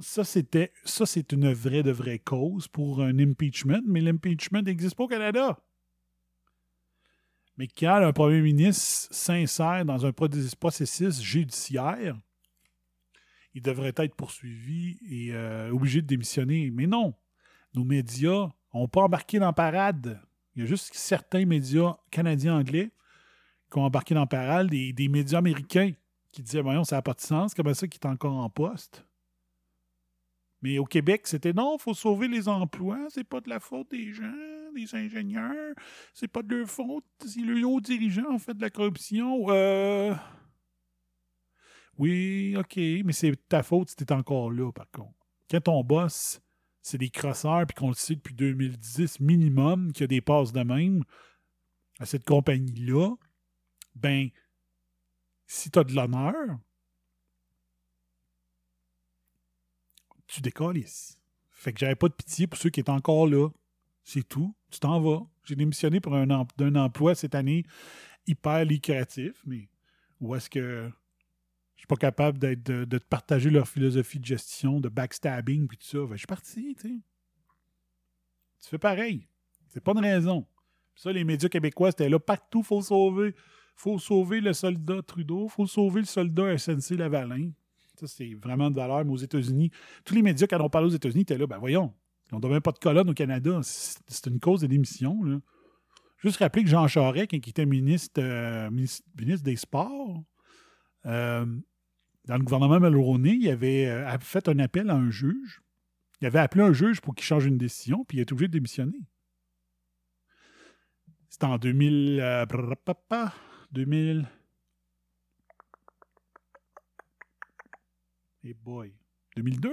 ça, c'était ça, c'est une vraie de vraie cause pour un impeachment, mais l'impeachment n'existe pas au Canada. Mais quand un premier ministre s'insère dans un processus- judiciaire, il devrait être poursuivi et euh, obligé de démissionner. Mais non, nos médias n'ont pas embarqué dans la parade. Il y a juste certains médias canadiens-anglais qui ont embarqué dans la parade, des, des médias américains qui disaient Voyons, ça n'a pas de sens, comment ça qui est encore en poste? Mais au Québec, c'était non, il faut sauver les emplois, c'est pas de la faute des gens, des ingénieurs, c'est pas de leur faute si les hauts dirigeants ont fait de la corruption. Euh... Oui, OK, mais c'est ta faute si t'es encore là, par contre. Quand ton boss, c'est des crosseurs, puis qu'on le sait depuis 2010 minimum, qu'il y a des passes de même à cette compagnie-là, ben, si t'as de l'honneur, tu décolles. Fait que j'avais pas de pitié pour ceux qui étaient encore là. C'est tout. Tu t'en vas. J'ai démissionné pour un, emploi cette année hyper lucratif, mais où est-ce que je suis pas capable de, de partager leur philosophie de gestion, de backstabbing, puis tout ça. Ben, je suis parti, tu sais. Tu fais pareil. C'est pas une raison. Ça, les médias québécois, c'était là partout, faut sauver. Faut sauver le soldat Trudeau, faut sauver le soldat SNC Lavalin. C'est vraiment de valeur. Mais aux États-Unis, tous les médias, quand on parlait aux États-Unis, étaient là, ben voyons, on n'a même pas de colonne au Canada. C'est une cause de démission. Là. Juste rappeler que Jean Charest, quand il était ministre, euh, ministre, ministre des Sports, euh, dans le gouvernement Mulroney, il avait euh, fait un appel à un juge. Il avait appelé un juge pour qu'il change une décision, puis il est obligé de démissionner. C'était en 2000, euh, brrrapapa, 2000. Et boy. 2002?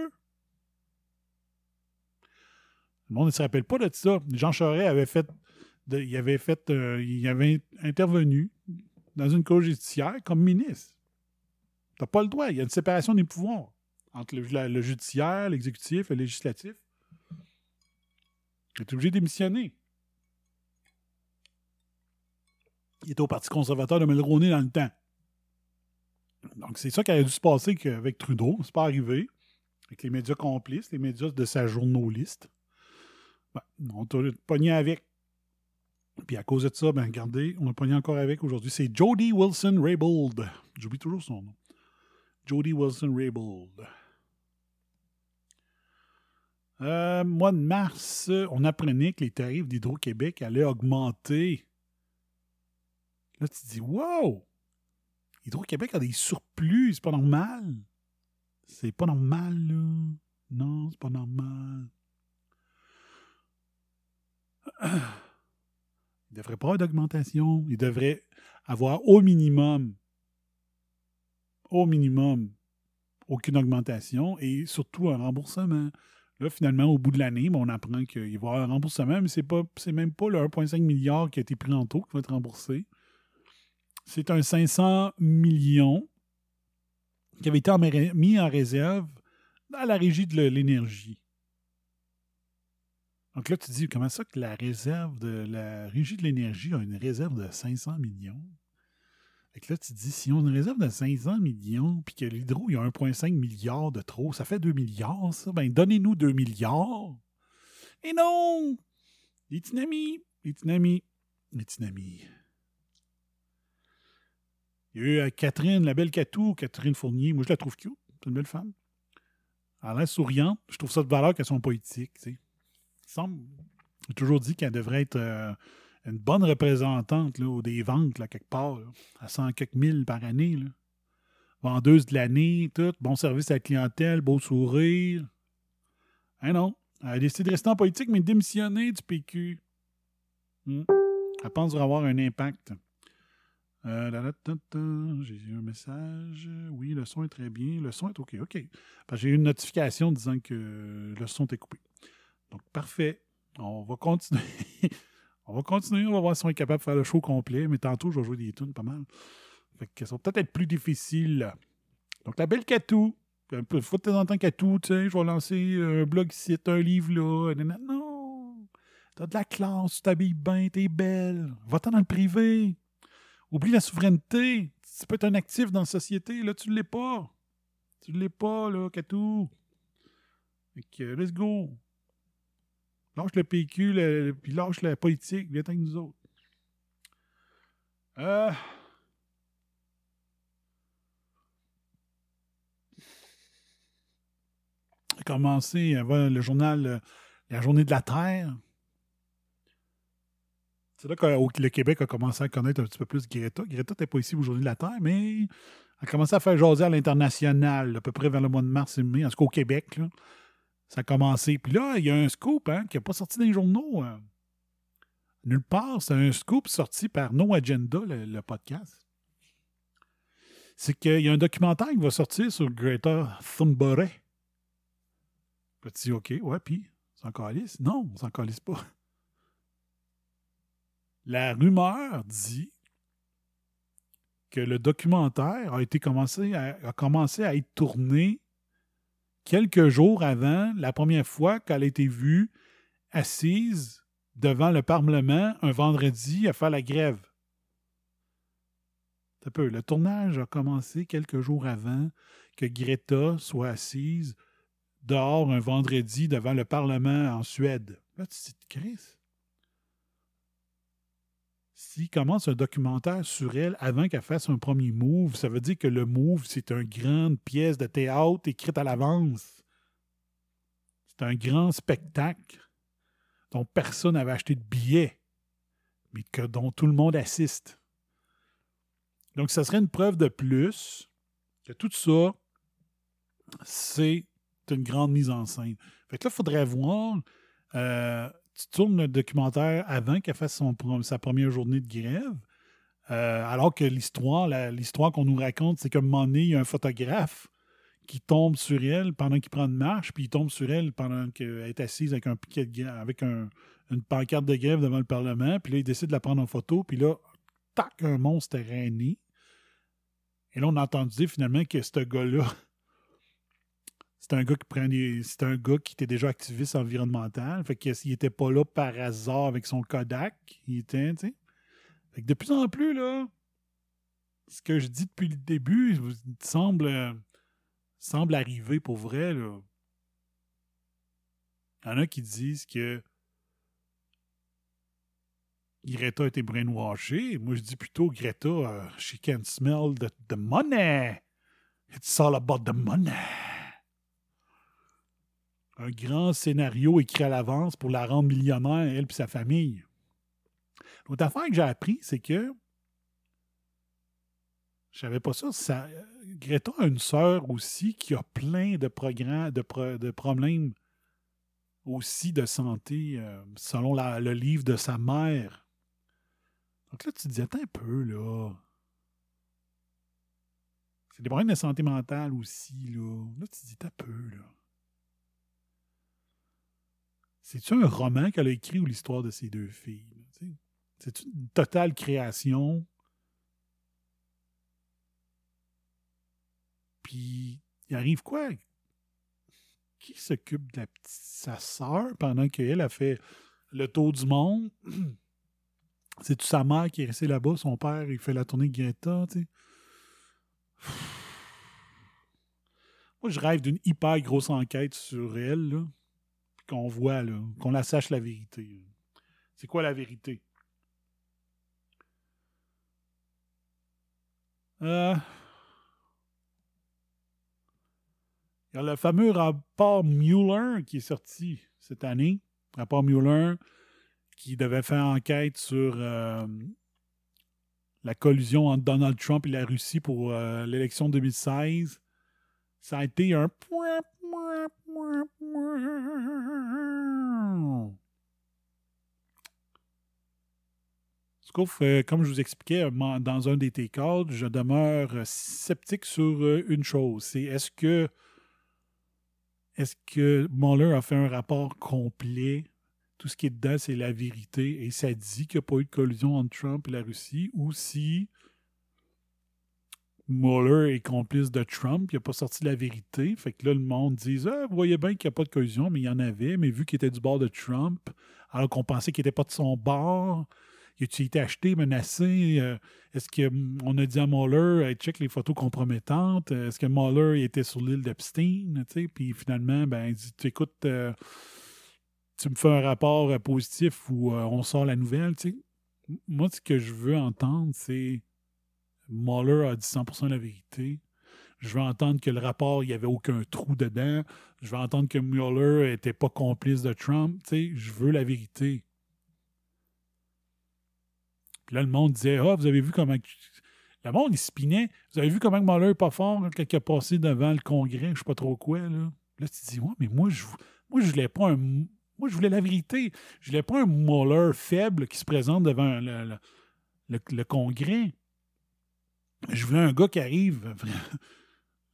Le monde ne se rappelle pas de ça. Jean Charest avait fait. il avait fait. euh, il avait intervenu dans une cour judiciaire comme ministre. T'as pas le droit. Il y a une séparation des pouvoirs entre le judiciaire, l'exécutif et le législatif. Il est obligé de démissionner. Il était au Parti conservateur de Mulroney dans le temps. Donc, c'est ça qui a dû se passer avec Trudeau. C'est pas arrivé. Avec les médias complices, les médias de sa journaliste. Ben, on t'a pogné avec. Puis à cause de ça, ben regardez, on a pogné encore avec aujourd'hui. C'est Jody Wilson Raybould. J'oublie toujours son nom. Jody Wilson Raybould. Euh, mois de mars, on apprenait que les tarifs d'Hydro-Québec allaient augmenter. Là, tu dis, wow! Hydro-Québec a des surplus, c'est pas normal. C'est pas normal, là. Non, c'est pas normal. Il devrait pas avoir d'augmentation. Il devrait avoir au minimum, au minimum, aucune augmentation et surtout un remboursement. Là, finalement, au bout de l'année, ben, on apprend qu'il va y avoir un remboursement, mais pas, c'est même pas le 1,5 milliard qui a été pris en taux qui va être remboursé. C'est un 500 millions qui avait été mis en réserve à la régie de l'énergie. Donc là, tu dis, comment ça que la réserve de la régie de l'énergie a une réserve de 500 millions? Fait que là, tu te dis, si on a une réserve de 500 millions, puis que l'hydro, il y a 1,5 milliard de trop, ça fait 2 milliards, ça? Ben, donnez-nous 2 milliards. Et non! Les tsunamis, les tsunamis, les tsunamis. Il y a eu euh, Catherine, la belle Catou, Catherine Fournier. Moi, je la trouve cute. C'est une belle femme. Elle l'air souriante. Je trouve ça de valeur qu'elle soit politique. tu sais. Il semble. J'ai toujours dit qu'elle devrait être euh, une bonne représentante là, des ventes, là, quelque part. à 100 quelques mille par année. Vendeuse de l'année, tout. Bon service à la clientèle, beau sourire. Hein non. Elle a décidé de rester en politique, mais démissionner du PQ. Hmm. Elle pense avoir un impact. Euh. J'ai eu un message. Oui, le son est très bien. Le son est OK. OK. J'ai eu une notification disant que le son est coupé. Donc, parfait. On va continuer. on va continuer. On va voir si on est capable de faire le show complet. Mais tantôt, je vais jouer des tunes pas mal. Fait que ça va peut-être être plus difficile. Donc, la belle Catou. Un peu, faut de temps en temps Catou, je vais lancer un blog site, un livre là. Non! T'as de la classe, tu t'habilles bien, t'es belle. Va-t'en dans le privé. Oublie la souveraineté. Tu peux être un actif dans la société. Là, tu ne l'es pas. Tu ne l'es pas, là, Catou. Fait que, let's go. Lâche le PQ, puis lâche la politique. Viens avec nous autres. Euh... avant le journal euh, La Journée de la Terre. C'est là que au- le Québec a commencé à connaître un petit peu plus Greta. Greta n'était pas ici aujourd'hui de la Terre, mais a commencé à faire jaser à l'international, à peu près vers le mois de mars et mai, en tout cas au Québec. Ça a commencé. Puis là, il y a un scoop hein, qui n'a pas sorti dans les journaux. hein. Nulle part. C'est un scoop sorti par No Agenda, le, podcast. C'est qu'il y a un documentaire qui va sortir sur Greta Thunberg. Dis, OK, ouais, puis, on s'en calisse? Non, on s'en calisse pas. La rumeur dit que le documentaire a été commencé à, a commencé à être tourné quelques jours avant la première fois qu'elle a été vue assise devant le Parlement un vendredi à faire la grève. Un. Le tournage a commencé quelques jours avant que Greta soit assise dehors un vendredi devant le Parlement en Suède. Là, tu te dis, s'il commence un documentaire sur elle avant qu'elle fasse un premier move, ça veut dire que le move, c'est une grande pièce de théâtre écrite à l'avance. C'est un grand spectacle dont personne n'avait acheté de billets, mais que, dont tout le monde assiste. Donc, ça serait une preuve de plus que tout ça, c'est une grande mise en scène. Fait que là, il faudrait voir. euh, tu tournes le documentaire avant qu'elle fasse sa première journée de grève. Euh, alors que l'histoire, l'histoire qu'on nous raconte, c'est qu'à un moment donné, il y a un photographe qui tombe sur elle pendant qu'il prend une marche, puis il tombe sur elle pendant qu'elle est assise avec un piquet de avec un- une pancarte de grève devant le Parlement, puis là, il décide de la prendre en photo, puis là, tac, un monstre est né. Et là, on a entendu dire finalement que ce gars-là, c'est un gars qui prend des- c'est un gars qui était déjà activiste environnemental. Fait qu'il était pas là par hasard avec son Kodak. Il était, de plus en plus, là, ce que je dis depuis le début semble, semble arriver pour vrai, là. Il y en a qui disent que Greta a été brainwashée. Moi, je dis plutôt Greta, euh, she can smell the, the money. It's all about the money. Un grand scénario écrit à l'avance pour la rendre millionnaire, elle et sa famille. L'autre affaire que j'ai appris, c'est que je savais pas ça. ça Greta a une sœur aussi qui a plein de de, pro- de problèmes aussi de santé, euh, selon le livre de sa mère. Donc là, tu dis, un peu, là. C'est des problèmes de santé mentale aussi, là. Là, tu dis, attends un peu, là. C'est-tu un roman qu'elle a écrit ou l'histoire de ces deux filles? C'est une totale création. Puis, il arrive quoi? Qui s'occupe de sa sœur pendant qu'elle a fait le tour du monde? C'est-tu sa mère qui est restée là-bas? Son père, il fait la tournée de Greta? Moi, je rêve d'une hyper grosse enquête sur elle. Qu'on voit, qu'on la sache la vérité. C'est quoi la vérité? Euh, Il y a le fameux rapport Mueller qui est sorti cette année. Rapport Mueller qui devait faire enquête sur euh, la collusion entre Donald Trump et la Russie pour euh, l'élection 2016. Ça a été un... Euh, comme je vous expliquais euh, dans un des T-Cards, je demeure euh, sceptique sur une chose. C'est est-ce que est-ce que Mueller a fait un rapport complet? Tout ce qui est dedans, c'est la vérité. Et ça dit qu'il n'y a pas eu de collusion entre Trump et la Russie. Ou si Mueller est complice de Trump, il n'a pas sorti la vérité. Fait que là, le monde dit Ah, vous voyez bien qu'il n'y a pas de collusion, mais il y en avait. Mais vu qu'il était du bord de Trump, alors qu'on pensait qu'il n'était pas de son bord, il a été acheté, menacé. euh, Est-ce qu'on a dit à Mueller, hey, check les photos compromettantes? Euh, Est-ce que Mueller était sur l'île d'Epstein? Puis finalement, ben, il dit Tu écoutes, euh, tu me fais un rapport positif ou on sort la nouvelle. Moi, ce que je veux entendre, c'est Mueller a dit 100% la vérité. Je veux entendre que le rapport, il n'y avait aucun trou dedans. Je veux entendre que Mueller n'était pas complice de Trump. Je veux la vérité. Puis là, le monde disait Ah, vous avez vu comment. Le monde, il spinait. Vous avez vu comment Mueller n'est pas fort hein, quand il a passé devant le Congrès, je sais pas trop quoi. Là, là tu te dis Ouais, mais moi, je moi, je voulais pas un. Moi, je voulais la vérité. Je voulais pas un Mueller faible qui se présente devant le- le Congrès. Je voulais un gars qui arrive.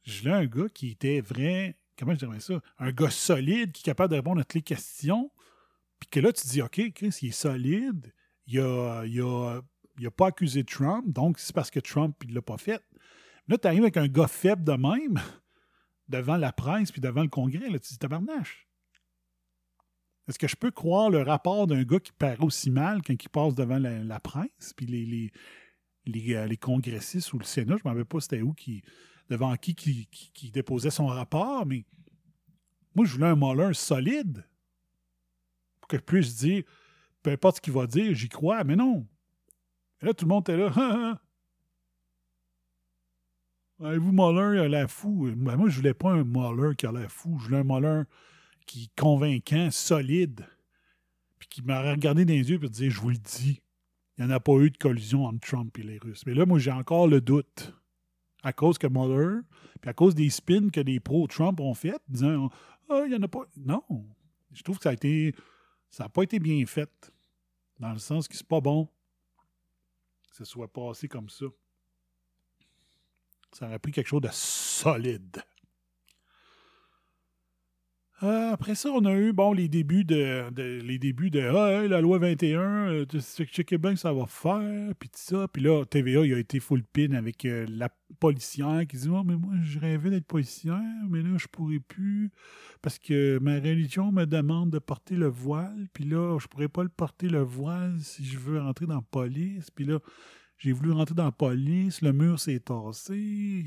Je voulais un gars qui était vrai. Comment je dirais ça? Un gars solide qui est capable de répondre à toutes les questions. Puis que là, tu te dis, OK, Chris, il est solide. Il a, il a, il a pas accusé Trump, donc c'est parce que Trump, il l'a pas fait. Là, tu arrives avec un gars faible de même, devant la presse puis devant le Congrès. Là, tu dis, tabarnache. Est-ce que je peux croire le rapport d'un gars qui paraît aussi mal quand il passe devant la, presse, puis les, les, les, euh, les congressistes ou le Sénat, je ne me rappelle pas c'était où, qui, devant qui qui, qui- qui déposait son rapport, mais moi, je voulais un Mueller solide pour que je puisse dire, peu importe ce qu'il va dire, j'y crois, mais non. Et là, tout le monde était là. vous Mueller, il a l'air fou? Ben, moi, je voulais pas un Mueller qui a l'air fou. Je voulais un Mueller qui est convaincant, solide, puis qui m'aurait regardé dans les yeux et dit Je vous le dis, il n'y en a pas eu de collusion entre Trump et les Russes. Mais là, moi, j'ai encore le doute. À cause que Mueller, puis à cause des spins que des pro-Trump ont fait, disant Ah, il n'y en a pas. Non. Je trouve que ça a été. Ça n'a pas été bien fait. Dans le sens que c'est pas bon. que ça soit passé comme ça. Ça aurait pris quelque chose de solide. Euh, après ça, on a eu bon les débuts de, les débuts de Ah, hey, la loi 21, euh, tu sais, checker bien que ça va faire, puis tout ça. Puis là, TVA, il a été full pin avec euh, la policière qui dit Ah, mais moi, je rêvais d'être policière, mais là, je pourrais plus parce que ma religion me demande de porter le voile, puis là, je pourrais pas le porter le voile si je veux rentrer dans la police. Puis là, j'ai voulu rentrer dans la police, le mur s'est tassé.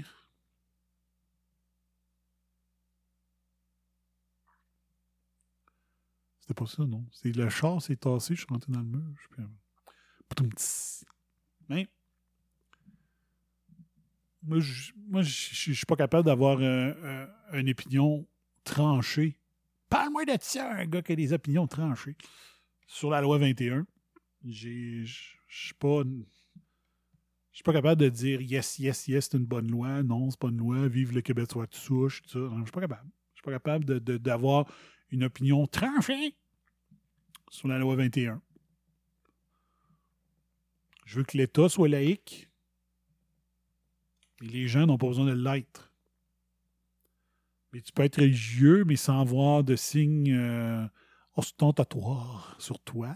C'était pas ça, non. C'est le char s'est tassé, je suis rentré dans le mur. Je suis. Mais. Moi, je moi, je- suis pas capable d'avoir un- un- une opinion tranchée. Parle-moi de ça, un gars qui a des opinions tranchées sur la loi 21. J'ai- Je suis pas. Je suis pas capable de dire yes, yes, yes, c'est une bonne loi. Non, c'est pas une loi. Vive le Québec soit de souche. Tout ça. Je suis pas capable. Je suis pas capable de- de- d'avoir une opinion tranchée sur la loi 21. Je veux que l'État soit laïque. Et les gens n'ont pas besoin de l'être. Mais tu peux être religieux, mais sans avoir de signes euh, ostentatoires sur toi.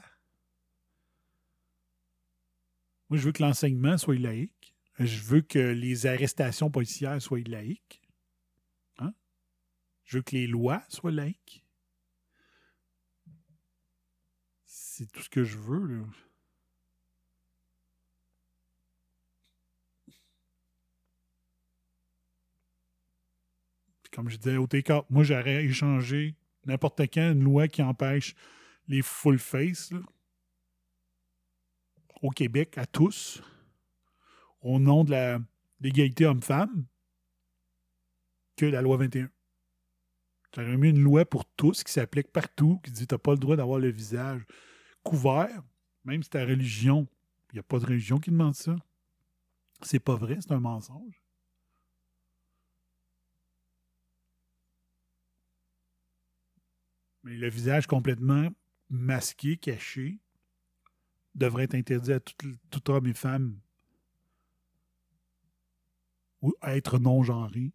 Moi, je veux que l'enseignement soit laïque. Je veux que les arrestations policières soient laïques. Hein? Je veux que les lois soient laïques. C'est tout ce que je veux. Comme je disais au take moi j'aurais échangé n'importe quand une loi qui empêche les full face au Québec à tous au nom de l'égalité homme-femme que la loi 21. J'aurais mis une loi pour tous qui s'applique partout, qui dit n'as pas le droit d'avoir le visage couvert, même si ta religion, il n'y a pas de religion qui demande ça. C'est pas vrai, c'est un mensonge. Mais le visage complètement masqué, caché, devrait être interdit à tout, homme et femme ou être non-genré.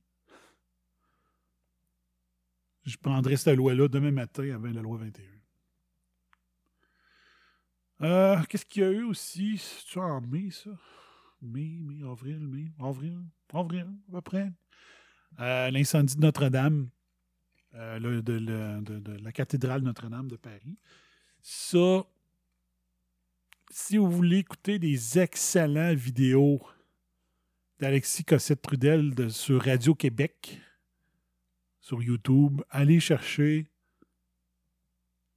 Je prendrais cette loi-là demain matin avant la loi 21. Euh, Qu'est-ce qu'il y a eu aussi? C'est en mai, ça? Mai, mai, avril, mai, avril, avril, à peu près. Euh, L'incendie de Notre-Dame, euh, de, la cathédrale Notre-Dame de Paris. Ça, si vous voulez écouter des excellentes vidéos d'Alexis Cossette-Trudel de- sur Radio-Québec, sur YouTube, allez chercher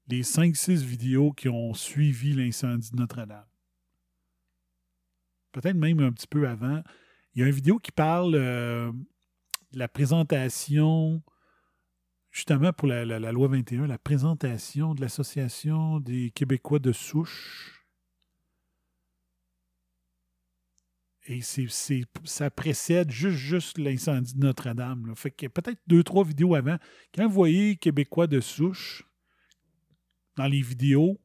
les 5-6 vidéos qui ont suivi l'incendie de Notre-Dame. Peut-être même un petit peu avant. Il y a une vidéo qui parle euh, de la présentation, justement pour la, loi 21, la présentation de l'Association des Québécois de souche. Et c'est- ça précède juste, juste l'incendie de Notre-Dame. Fait que peut-être deux, trois vidéos avant. Quand vous voyez Québécois de souche dans les vidéos,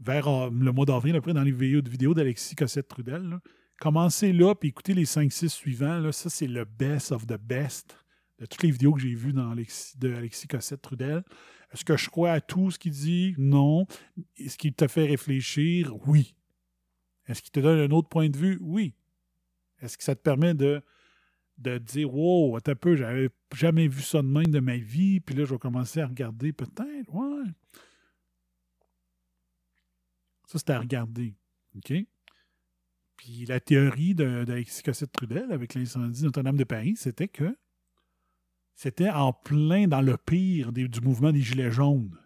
vers euh, le mois d'avril, après, dans les vidéos, vidéos d'Alexis Cossette-Trudel, là, commencez là, puis écoutez les 5-6 suivants. Là, ça, c'est le best of the best de toutes les vidéos que j'ai vues dans Alexis, Alexis Cossette-Trudel. Est-ce que je crois à tout ce qu'il dit? Non. Est-ce qu'il te fait réfléchir? Oui. Est-ce qu'il te donne un autre point de vue? Oui. Est-ce que ça te permet de, de dire Wow, attends un peu, j'avais jamais vu ça de même de ma vie, puis là, je vais commencer à regarder peut-être, ouais. Ça, c'était à regarder. OK? Puis la théorie d'Alexis Cossette-Trudel avec l'incendie Notre-Dame de Paris, c'était que c'était en plein dans le pire du mouvement des Gilets jaunes.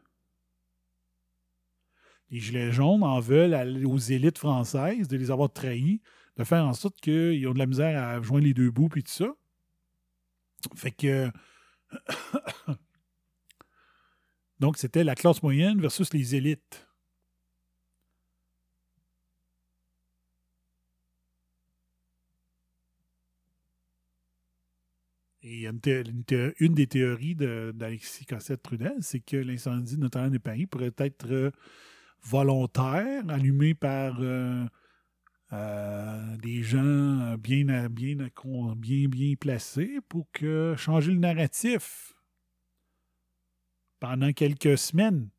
Les Gilets jaunes en veulent aux élites françaises de les avoir trahis, de faire en sorte qu'ils ont de la misère à joindre les deux bouts, puis tout ça. Fait que. Donc, c'était la classe moyenne versus les élites. Et une, des théories de- d'Alexis Cossette-Trudel, c'est que l'incendie de Notre-Dame de Paris pourrait être euh, volontaire, allumé par euh, euh, des gens bien, placés pour changer le narratif pendant quelques semaines.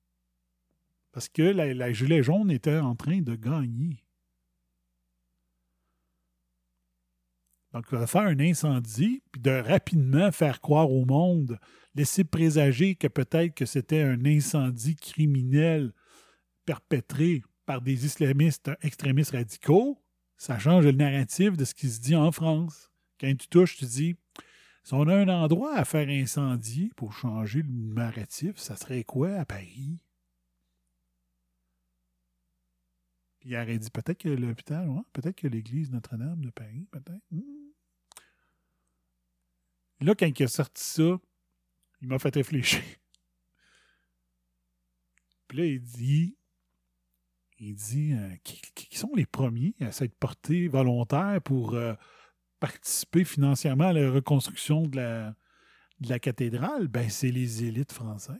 Parce que la, la gilet jaune était en train de gagner. Donc, faire un incendie, puis de rapidement faire croire au monde, laisser présager que peut-être que c'était un incendie criminel perpétré par des islamistes extrémistes radicaux, ça change le narratif de ce qui se dit en France. Quand tu touches, tu dis, si on a un endroit à faire incendier pour changer le narratif, ça serait quoi à Paris? Puis il aurait dit peut-être que l'hôpital, ouais, peut-être que l'église Notre-Dame de Paris, peut-être. Hmm. Là, quand il a sorti ça, il m'a fait réfléchir. Puis là, il dit il dit euh, qui, sont les premiers à s'être portés volontaires pour euh, participer financièrement à la reconstruction de la, de la cathédrale? Ben, c'est les élites françaises.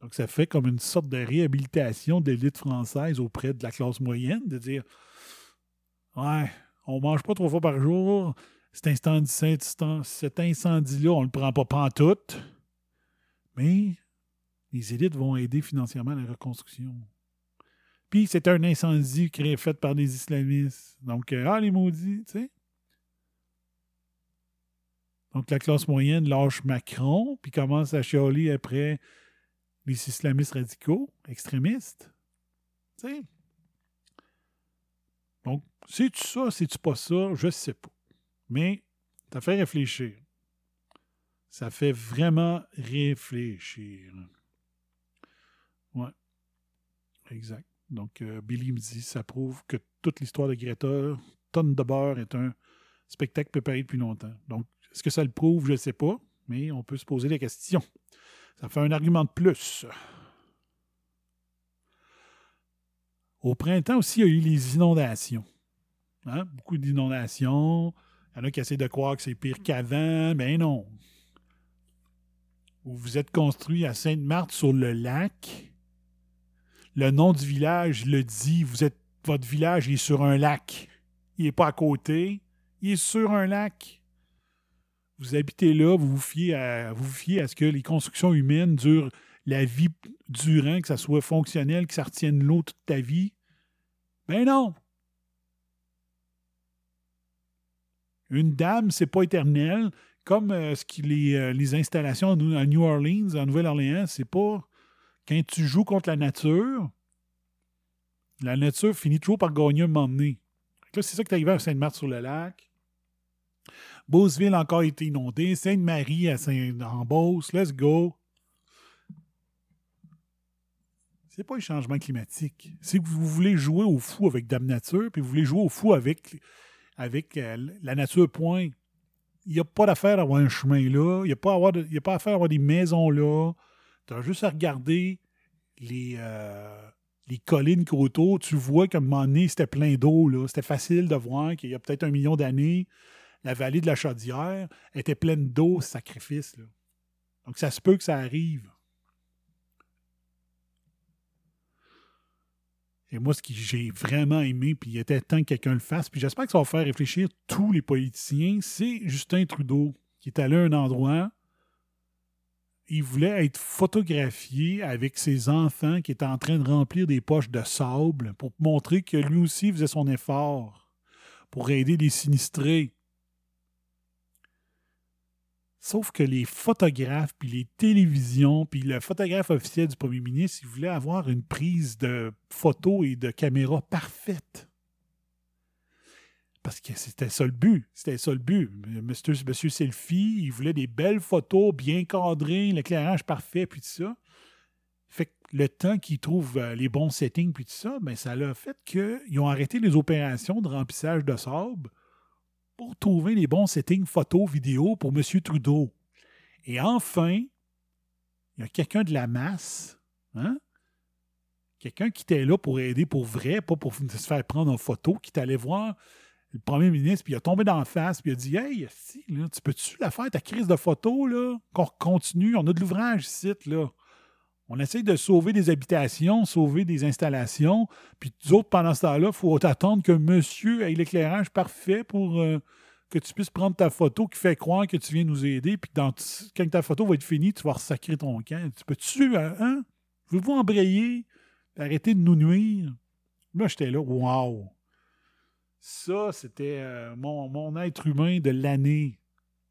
Donc, ça fait comme une sorte de réhabilitation d'élite française auprès de la classe moyenne, de dire Ouais, on mange pas trois fois par jour. Cet, incendie, cet, incendie-là, on le prend pas pantoute. Mais les élites vont aider financièrement à la reconstruction. Puis c'est un incendie créé, fait par des islamistes. Donc, euh, ah, les maudits, tu sais. Donc, la classe moyenne lâche Macron, puis commence à chialer après les islamistes radicaux, extrémistes. Tu sais. Donc, c'est-tu ça, c'est-tu pas ça, je sais pas. Mais ça fait réfléchir. Ça fait vraiment réfléchir. Ouais. Exact. Donc, euh, Billy me dit ça prouve que toute l'histoire de Greta, tonne de beurre, est un spectacle préparé depuis longtemps. Donc, est-ce que ça le prouve? Je ne sais pas, mais on peut se poser la question. Ça fait un argument de plus. Au printemps aussi, il y a eu les inondations. Hein? Beaucoup d'inondations. Il y en a qui essaient de croire que c'est pire qu'avant. Ben non. Vous vous êtes construit à Sainte-Marthe sur le lac. Le nom du village le dit. Vous êtes, votre village est sur un lac. Il n'est pas à côté. Il est sur un lac. Vous habitez là, vous vous fiez à ce que les constructions humaines durent la vie durant, que ça soit fonctionnel, que ça retienne l'eau toute ta vie? Ben non. Une dame, c'est pas éternel. Comme euh, ce qui, les, euh, les installations à New- à Orleans, en Nouvelle-Orléans, c'est pas quand tu joues contre la nature, la nature finit toujours par gagner un moment donné. Là, c'est ça qui est arrivé à Sainte-Marthe-sur-le-Lac. Beauceville a encore été inondée. Sainte-Marie à Saint en. Let's go. C'est pas le changement climatique. C'est que vous voulez jouer au fou avec Dame Nature, puis vous voulez jouer au fou avec, avec euh, la nature, point. Il n'y a pas d'affaire à avoir un chemin là. Il n'y a pas à à avoir des maisons là. Tu as juste à regarder les, euh, les collines a autour. Tu vois qu'à un moment donné, c'était plein d'eau. là. C'était facile de voir qu'il y a peut-être un million d'années, la vallée de la Chaudière était pleine d'eau, ce sacrifice. là. Donc, ça se peut que ça arrive. Et moi, ce que j'ai vraiment aimé, puis il était temps que quelqu'un le fasse, puis j'espère que ça va faire réfléchir tous les politiciens, c'est Justin Trudeau, qui est allé à un endroit, il voulait être photographié avec ses enfants qui étaient en train de remplir des poches de sable pour montrer que lui aussi faisait son effort pour aider les sinistrés. Sauf que les photographes, puis les télévisions, puis le photographe officiel du premier ministre, il voulait avoir une prise de photo et de caméra parfaite. Parce que c'était ça le but. C'était ça le but. Monsieur, Monsieur Selfie, il voulait des belles photos bien cadrées, l'éclairage parfait, puis tout ça. Fait que le temps qu'ils trouvent euh, les bons settings, puis tout ça, ben, ça a fait qu'ils ont arrêté les opérations de remplissage de sable pour trouver les bons settings photo, vidéo pour M. Trudeau. Et enfin, il y a quelqu'un de la masse, hein? quelqu'un qui était là pour aider pour vrai, pas pour se faire prendre en photo, qui allé voir le premier ministre, puis il a tombé dans la face, puis il a dit Hey, si, tu peux-tu la faire, ta crise de photo, là, qu'on continue, on a de l'ouvrage ici, là. On essaye de sauver des habitations, sauver des installations, puis nous autres, pendant ce temps-là, il faut attendre que monsieur ait l'éclairage parfait pour euh, que tu puisses prendre ta photo qui fait croire que tu viens nous aider, puis quand ta photo va être finie, tu vas ressacrer ton camp. Tu peux-tu, hein? hein? Voulez-vous embrayer? Arrêter de nous nuire? Là, j'étais là, wow! Ça, c'était euh, mon, mon être humain de l'année.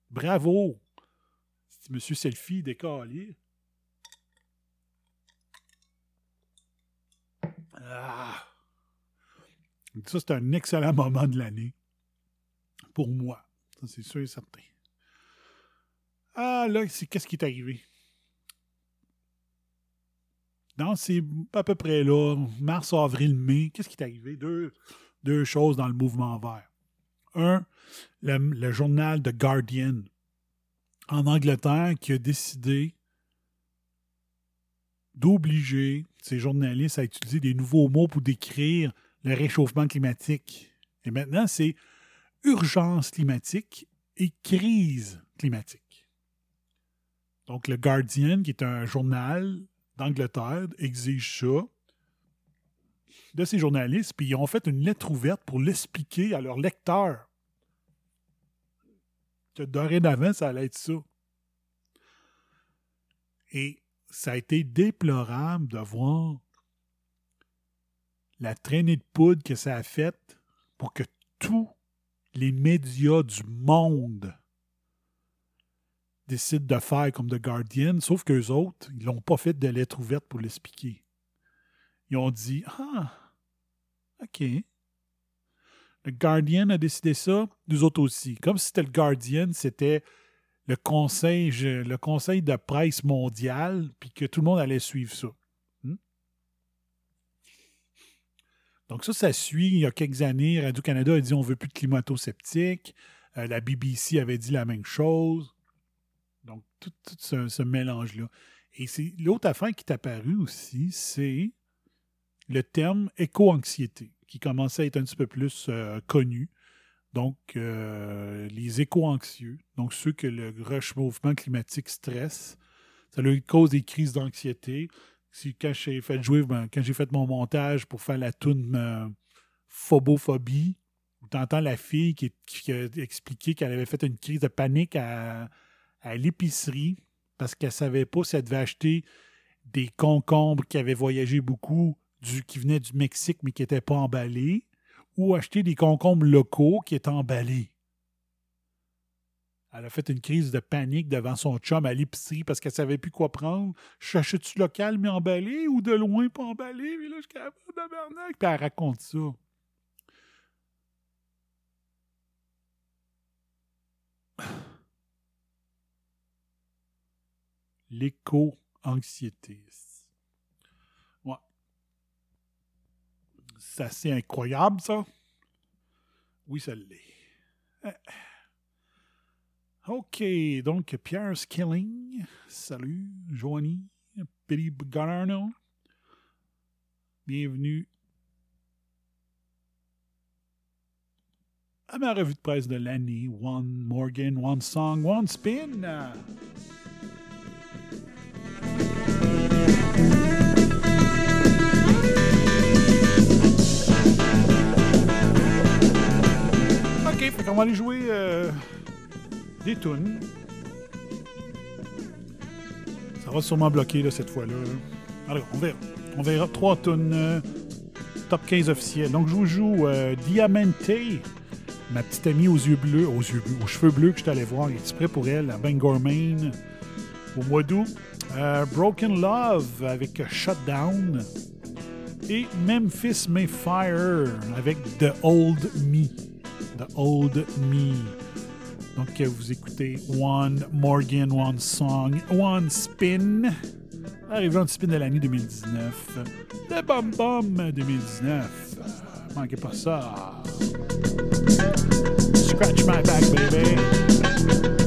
Bravo! Monsieur Selfie décalé? Ah. Ça, c'est un excellent moment de l'année. Pour moi. Ça, c'est sûr et certain. Ah, là, c'est qu'est-ce qui est arrivé? Dans ces à peu près là, mars, avril, mai, qu'est-ce qui est arrivé? Deux, choses dans le mouvement vert. Un, le journal The Guardian en Angleterre qui a décidé d'obliger ces journalistes à utiliser des nouveaux mots pour décrire le réchauffement climatique. Et maintenant, c'est urgence climatique et crise climatique. Donc, le Guardian, qui est un journal d'Angleterre, exige ça de ces journalistes, puis ils ont fait une lettre ouverte pour l'expliquer à leurs lecteurs. Que dorénavant, ça allait être ça. Et ça a été déplorable de voir la traînée de poudre que ça a faite pour que tous les médias du monde décident de faire comme The Guardian, sauf qu'eux autres, ils n'ont pas fait de lettre ouverte pour l'expliquer. Ils ont dit Ah, OK. Le Guardian a décidé ça, nous autres aussi. Comme si c'était le Guardian, c'était le conseil, de presse mondial, puis que tout le monde allait suivre ça. Hmm? Donc ça, ça suit. Il y a quelques années, Radio-Canada a dit on veut plus de climato-sceptiques. Euh, la BBC avait dit la même chose. Donc, tout, ce mélange-là. Et c'est l'autre affaire qui est apparue aussi, c'est le terme éco-anxiété, qui commençait à être un petit peu plus euh, connu. Donc, euh, les éco-anxieux, donc ceux que le réchauffement climatique stresse, ça leur cause des crises d'anxiété. Quand j'ai fait jouer, ben, quand j'ai fait mon montage pour faire la toune euh, Phobophobie, où tu entends la fille qui, a expliqué qu'elle avait fait une crise de panique à, l'épicerie parce qu'elle savait pas si elle devait acheter des concombres qui avaient voyagé beaucoup, qui venaient du Mexique mais qui n'étaient pas emballés, ou acheter des concombres locaux qui étaient emballés. Elle a fait une crise de panique devant son chum à l'épicerie parce qu'elle savait plus quoi prendre. J'achète-tu local mais emballé ou de loin pas emballé? Mais là, je suis capable de. Puis elle raconte ça. L'éco-anxiété. Ouais. C'est assez incroyable, ça. Oui, ça l'est. Euh. OK, donc Pierre Skilling, salut, Joanie, Billy Garno, bienvenue à ma revue de presse de l'année, One Morgan, One Song, One Spin. Fait qu'on va aller jouer euh, des tunes. Ça va sûrement bloquer là, cette fois-là. Alors, on verra. On verra trois tunes euh, top 15 officiels. Donc, je vous joue euh, Diamante, ma petite amie aux yeux bleus, aux cheveux bleus que je allé voir exprès pour elle à Bangor, Maine, au mois d'août? Broken Love avec Shutdown. Et Memphis Mayfire avec The Old Me. The Old Me. Donc, vous écoutez One Morgan, One Song, One Spin. Arrivé en spin de l'année 2019. Le Bum Bum 2019. Euh, manquez pas ça. Scratch my back, baby.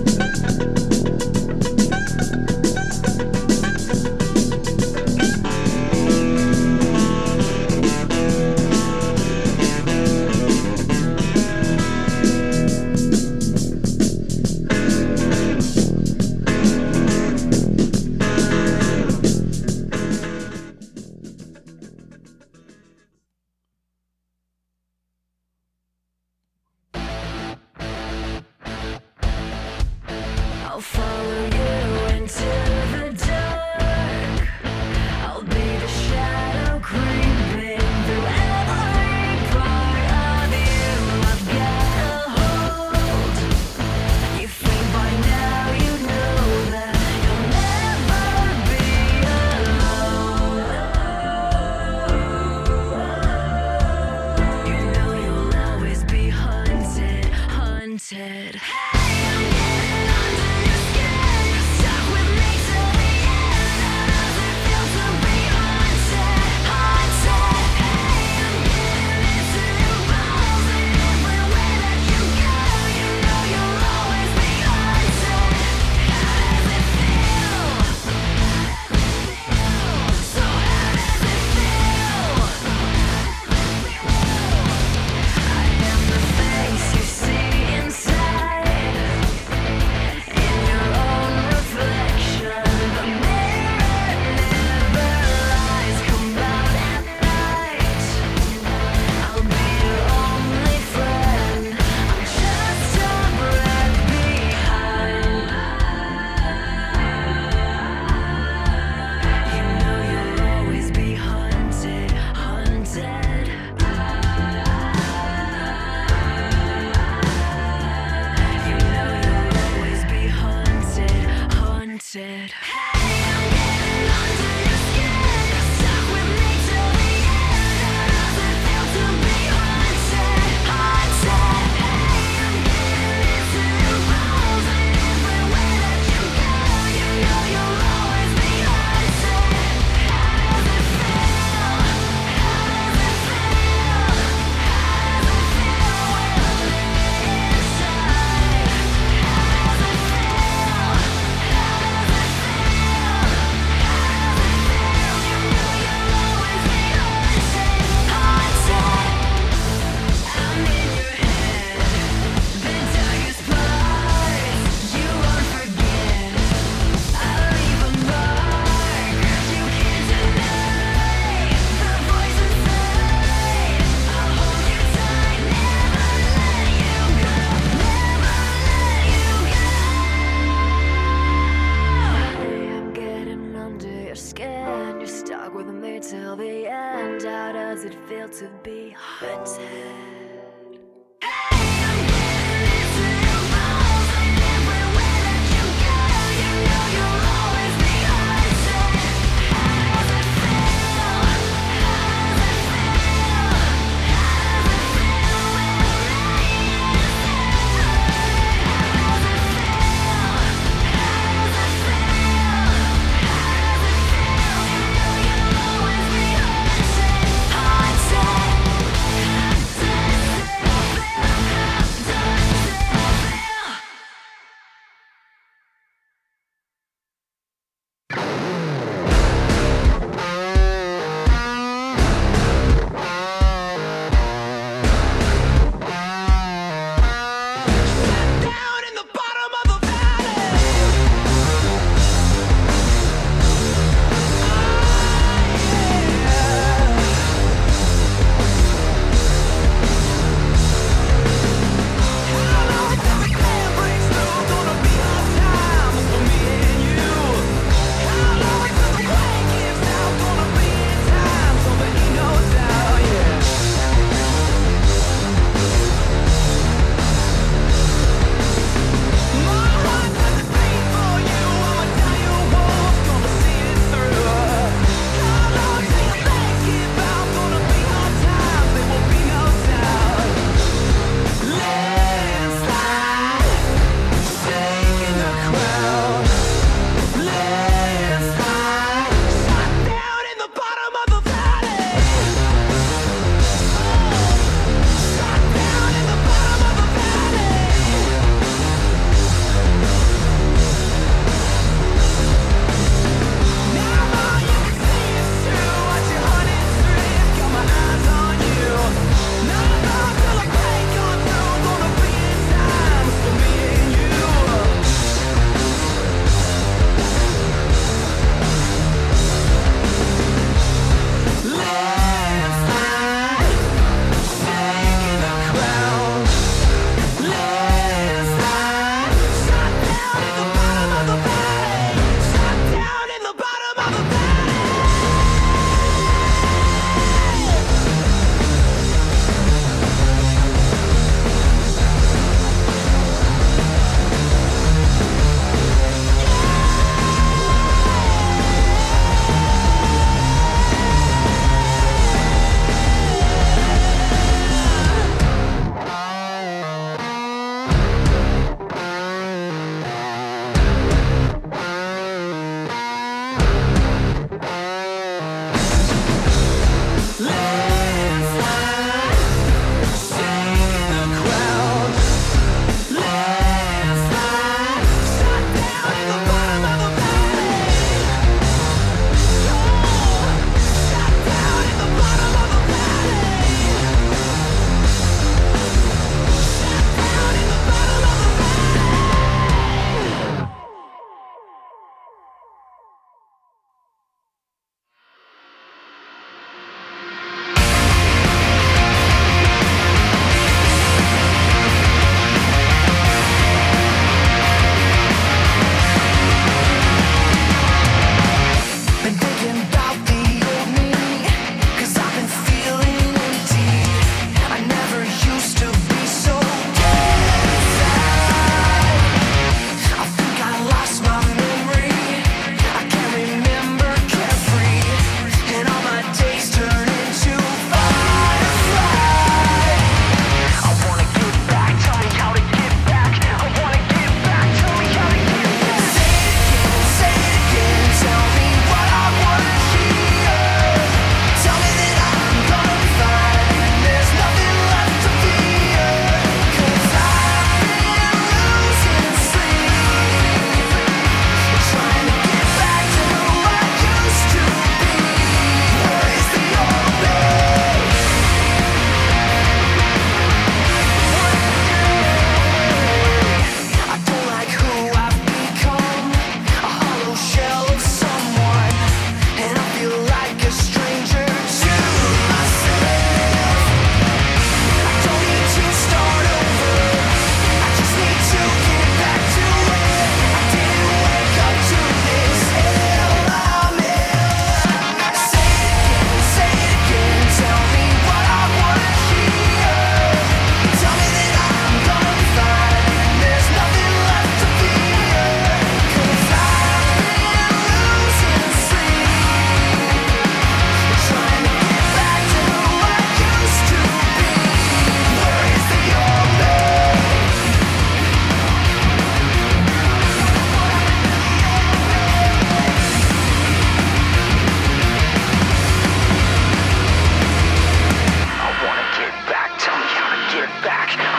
back.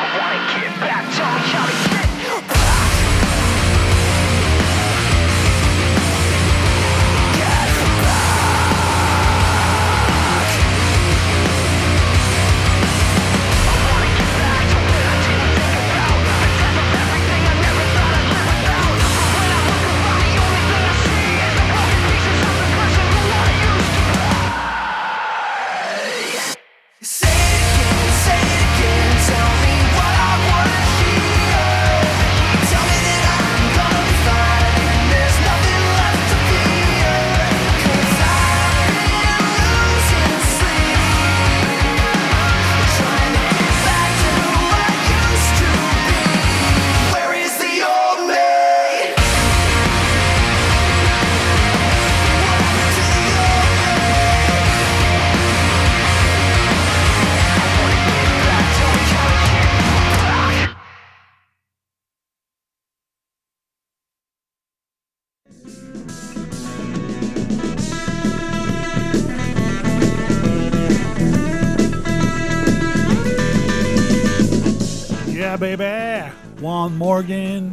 One Morgan,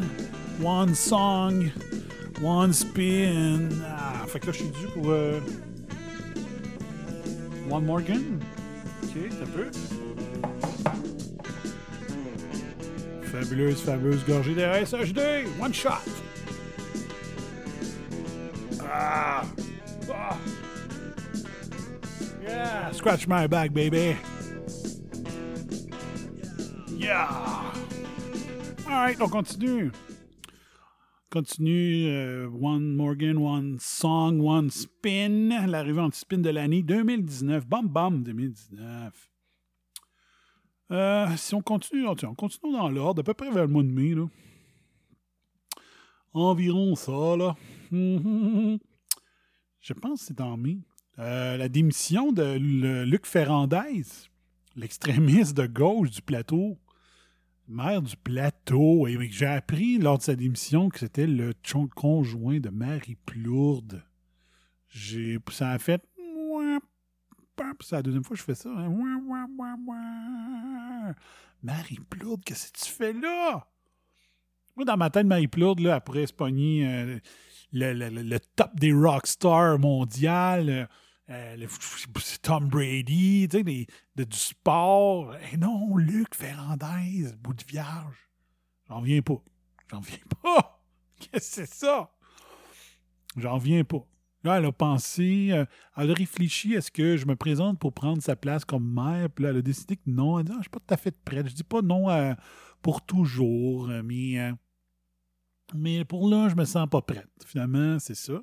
one song, one spin. Ah, fait que là, je suis dû pour. euh, One Morgan. Ok, un peu. Fabuleuse, fabuleuse gorgée de SHD. One shot. Ah! Ah! Yeah! Scratch my back, baby. Yeah! Alright, on continue. Continue. euh, one Morgan, One Song, One Spin. L'arrivée anti-spin de l'année 2019. Bam Bam 2019. Euh, si on continue, on on continue dans l'ordre, à peu près vers le mois de mai, là. Environ ça, là. Je pense que c'est en mai. Euh, la démission de Luc Ferrandez, l'extrémiste de gauche du plateau, maire du plateau. Et j'ai appris lors de sa démission que c'était le conjoint de Marie Plourde. J'ai, ça a fait. C'est la deuxième fois que je fais ça. hein. Marie Plourde, qu'est-ce que tu fais là? Moi, dans ma tête, Marie Plourde, là, après pogner euh, le, le- le- top des rockstars mondial, euh, euh, Tom Brady, tu sais, de- du sport. Et non, Luc Ferrandez, bout de vierge. J'en viens pas. J'en viens pas. Qu'est-ce que c'est ça? J'en viens pas. Là, elle a pensé, euh, elle a réfléchi est-ce que je me présente pour prendre sa place comme maire? Puis là, elle a décidé que non. Elle dit, Ah, je suis pas tout à fait prête. Je dis pas non euh, pour toujours, mais, mais pour là, je me sens pas prête. Finalement, c'est ça.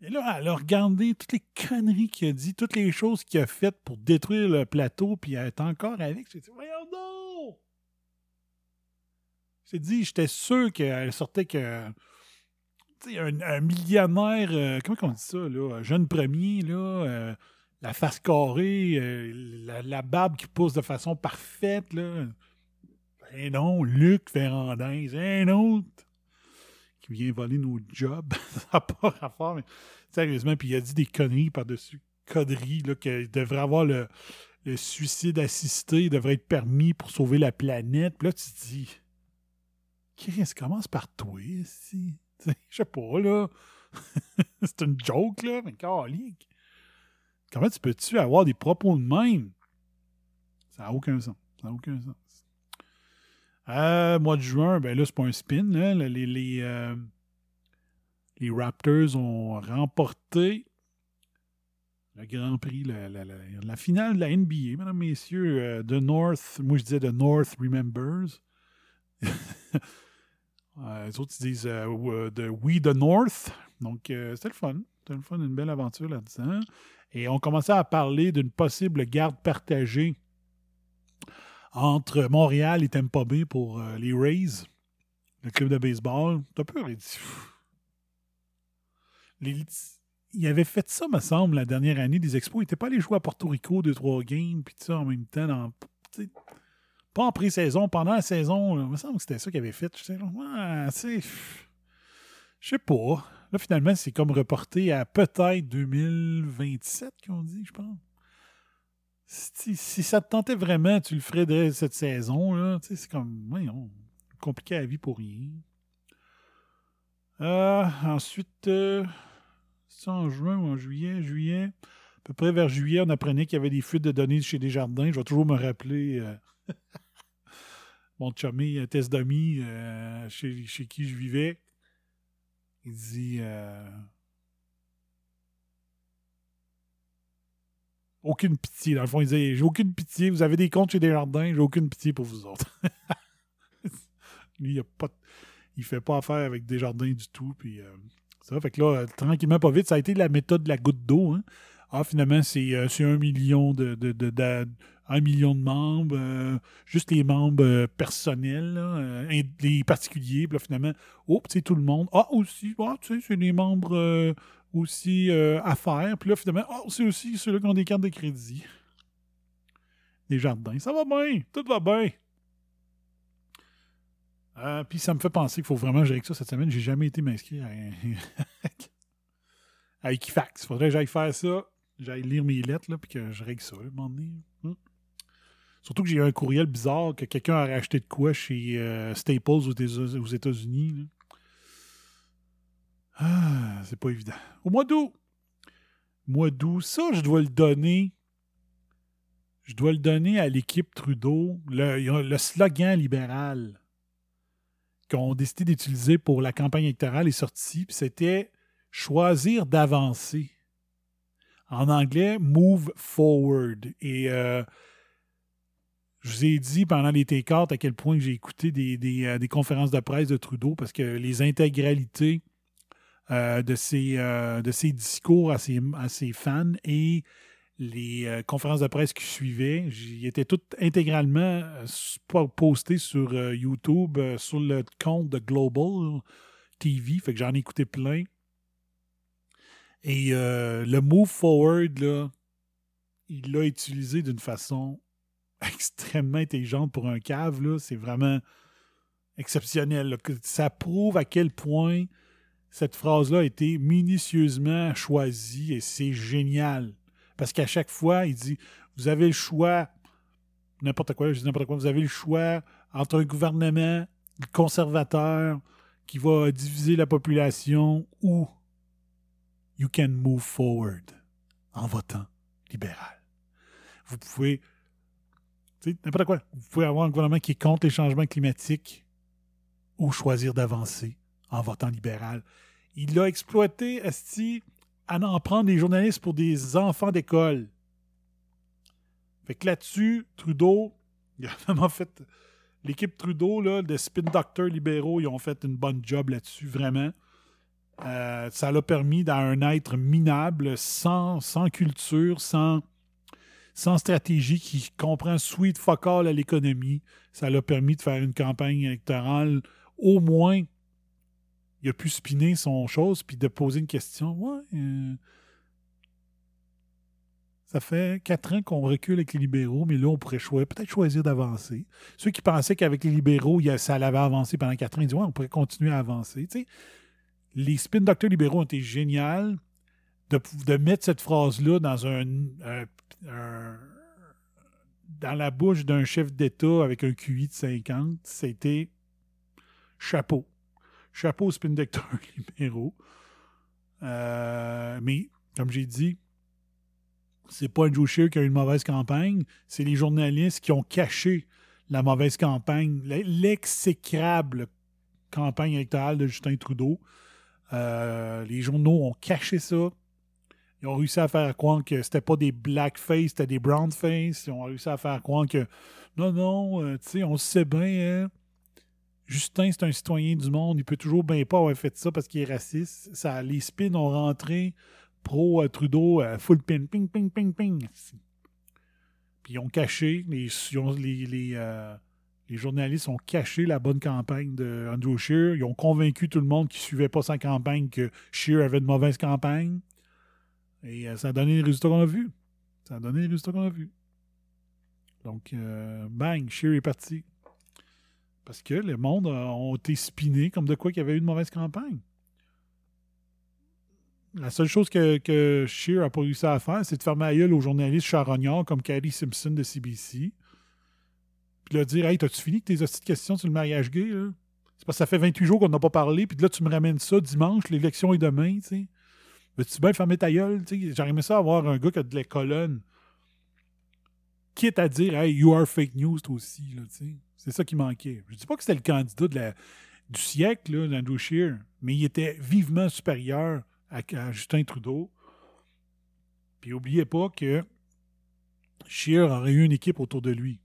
Et là, elle a regardé toutes les conneries qu'il a dit, toutes les choses qu'il a faites pour détruire le plateau, puis elle est encore avec. J'ai dit, voyons donc! J'ai dit, j'étais sûr qu'elle sortait sais, un, millionnaire, euh, comment on dit ça, là? un Jeune premier, là, euh, la face carrée, euh, la, barbe qui pousse de façon parfaite, là. Ben non, Luc Ferrandez, un autre qui vient voler nos jobs. ça n'a pas rapport, mais sérieusement, puis il a dit des conneries par-dessus conneries, là, qu'il devrait avoir le, le suicide assisté, il devrait être permis pour sauver la planète. Puis là, tu te dis, Chris, commence par toi, ici. Je sais pas, là. c'est une joke, là, mais calique. Comment tu peux-tu avoir des propos de même? Ça n'a aucun sens. Ça n'a aucun sens. Euh, mois de juin, ben là, c'est pas un spin. là. Les, les, euh, les Raptors ont remporté le Grand Prix, la, la- la- la finale de la NBA, mesdames, messieurs. euh, The North, moi je disais The North Remembers. Euh, les autres, ils disent euh, euh, de We the North. Donc, euh, c'était le fun. C'était le fun, une belle aventure là-dedans. Et on commençait à parler d'une possible garde partagée entre Montréal et Tampa Bay pour euh, les Rays, le club de baseball. C'est un peu ridicule. Les- il avait fait ça, me semble, la dernière année des Expos. Il n'était pas allé jouer à Porto Rico deux, trois games, puis tout ça en même temps. Dans, pas en pré-saison, pendant la saison. Il me semble que c'était ça qu'il avait fait. Je sais, sais pas. Là, finalement, c'est comme reporté à peut-être 2027 qu'on dit, je pense. Si, ça te tentait vraiment, tu le ferais dès cette saison. Là. C'est comme, compliqué la vie pour rien. Euh, ensuite, euh, c'est en juin ou en juillet? Juillet. À peu près vers juillet, on apprenait qu'il y avait des fuites de données chez Desjardins. Je vais toujours me rappeler euh, mon chummy euh, Tess Domi, euh, chez qui je vivais. Il dit Aucune pitié. Dans le fond, il disait J'ai aucune pitié. Vous avez des comptes chez Desjardins, j'ai aucune pitié pour vous autres. Lui, il a pas, il fait pas affaire avec Desjardins du tout. Puis, euh, ça fait que là, euh, tranquillement, pas vite, ça a été la méthode de la goutte d'eau. hein. Ah, finalement, c'est euh, c'est un million de, de, million de membres, juste les membres personnels, les particuliers. Puis là, finalement, oh, sais, tout le monde. Ah, aussi, ah, tu sais, c'est les membres aussi euh, affaires. Puis là, finalement, ah, c'est aussi ceux-là qui ont des cartes de crédit. Des jardins. Ça va bien, tout va bien. Euh, puis ça me fait penser qu'il faut vraiment gérer que ça cette semaine. J'ai jamais été m'inscrire à, à Equifax. Faudrait que j'aille faire ça. J'aille lire mes lettres, là, puis que je règle ça, à moment donné. Hum. Surtout que j'ai eu un courriel bizarre que quelqu'un a racheté de quoi chez euh, Staples aux États-Unis. Ah, c'est pas évident. Au mois d'août. Mois d'août, ça, je dois le donner. Je dois le donner à l'équipe Trudeau. Le, slogan libéral qu'on décidé d'utiliser pour la campagne électorale est sorti, c'était choisir d'avancer. En anglais, move forward. Et euh, je vous ai dit pendant les T4 à quel point j'ai écouté euh, des conférences de presse de Trudeau parce que les intégralités euh, de, ses, euh, de ses discours à ses, à ses fans et les euh, conférences de presse qui suivaient, j'y étais toutes intégralement postées sur YouTube, sur le compte de Global TV. Fait que j'en ai écouté plein. Et le move forward, là, il l'a utilisé d'une façon extrêmement intelligente pour un cave. C'est vraiment exceptionnel. Ça prouve à quel point cette phrase-là a été minutieusement choisie et c'est génial. Parce qu'à chaque fois, il dit Vous avez le choix, n'importe quoi, je dis n'importe quoi, vous avez le choix entre un gouvernement conservateur qui va diviser la population ou you can move forward en votant libéral. Vous pouvez, n'importe quoi, vous pouvez avoir un gouvernement qui est contre les changements climatiques ou choisir d'avancer en votant libéral. Il l'a exploité, Esti, à en prendre des journalistes pour des enfants d'école. Fait que là-dessus, Trudeau, il a vraiment fait. L'équipe Trudeau, là, de spin doctors libéraux, ils ont fait une bonne job là-dessus, vraiment. Euh, ça l'a permis d'un un être minable, sans, culture, sans, stratégie, qui comprend sweet fuck à l'économie. Ça l'a permis de faire une campagne électorale. Au moins, il a pu spinner son chose puis de poser une question. Ouais, euh, ça fait quatre ans qu'on recule avec les libéraux, mais là, on pourrait peut-être choisir d'avancer. Ceux qui pensaient qu'avec les libéraux, ça l'avait avancé pendant quatre ans, ils disent Ouais, on pourrait continuer à avancer. Les spin docteurs libéraux ont été géniaux de, mettre cette phrase-là dans un- dans la bouche d'un chef d'État avec un QI de 50. C'était chapeau. Chapeau spin docteurs libéraux. Euh, mais, comme j'ai dit, c'est pas Andrew Scheer qui a eu une mauvaise campagne, c'est les journalistes qui ont caché la mauvaise campagne, l'exécrable campagne électorale de Justin Trudeau. Euh, les journaux ont caché ça. Ils ont réussi à faire croire que c'était pas des blackface, c'était des brownface. Ils ont réussi à faire croire que non, non, euh, tu sais, on sait bien, hein. Justin, c'est un citoyen du monde, il peut toujours bien pas avoir fait ça parce qu'il est raciste. Ça, les spins ont rentré pro euh, Trudeau, euh, full pin, ping, ping, ping, ping. Puis ils ont caché, les, les, euh, les journalistes ont caché la bonne campagne de Andrew Scheer. Ils ont convaincu tout le monde qui suivait pas sa campagne que Scheer avait une mauvaise campagne. Et euh, ça a donné les résultats qu'on a vus. Ça a donné les résultats qu'on a vus. Donc, bang, Scheer est parti. Parce que le monde a- ont été spinés comme de quoi qu'il y avait eu une mauvaise campagne. La seule chose que, que Scheer n'a pas réussi à faire, c'est de fermer la gueule aux journalistes charognards comme Carrie Simpson de CBC. Puis de leur dire Hey, t'as-tu fini avec tes hosties questions sur le mariage gay? là? C'est parce que ça fait 28 jours qu'on n'a pas parlé, puis là, tu me ramènes ça dimanche, l'élection est demain, tu sais. Veux-tu bien fermer ta gueule? tu sais? J'aurais aimé ça avoir un gars qui a de la colonne. Quitte à dire Hey, you are fake news, toi aussi, là, tu sais. C'est ça qui manquait. Je dis pas que c'était le candidat du siècle, d'Andrew Scheer, mais il était vivement supérieur à, Justin Trudeau. Puis oubliez pas que Scheer aurait eu une équipe autour de lui.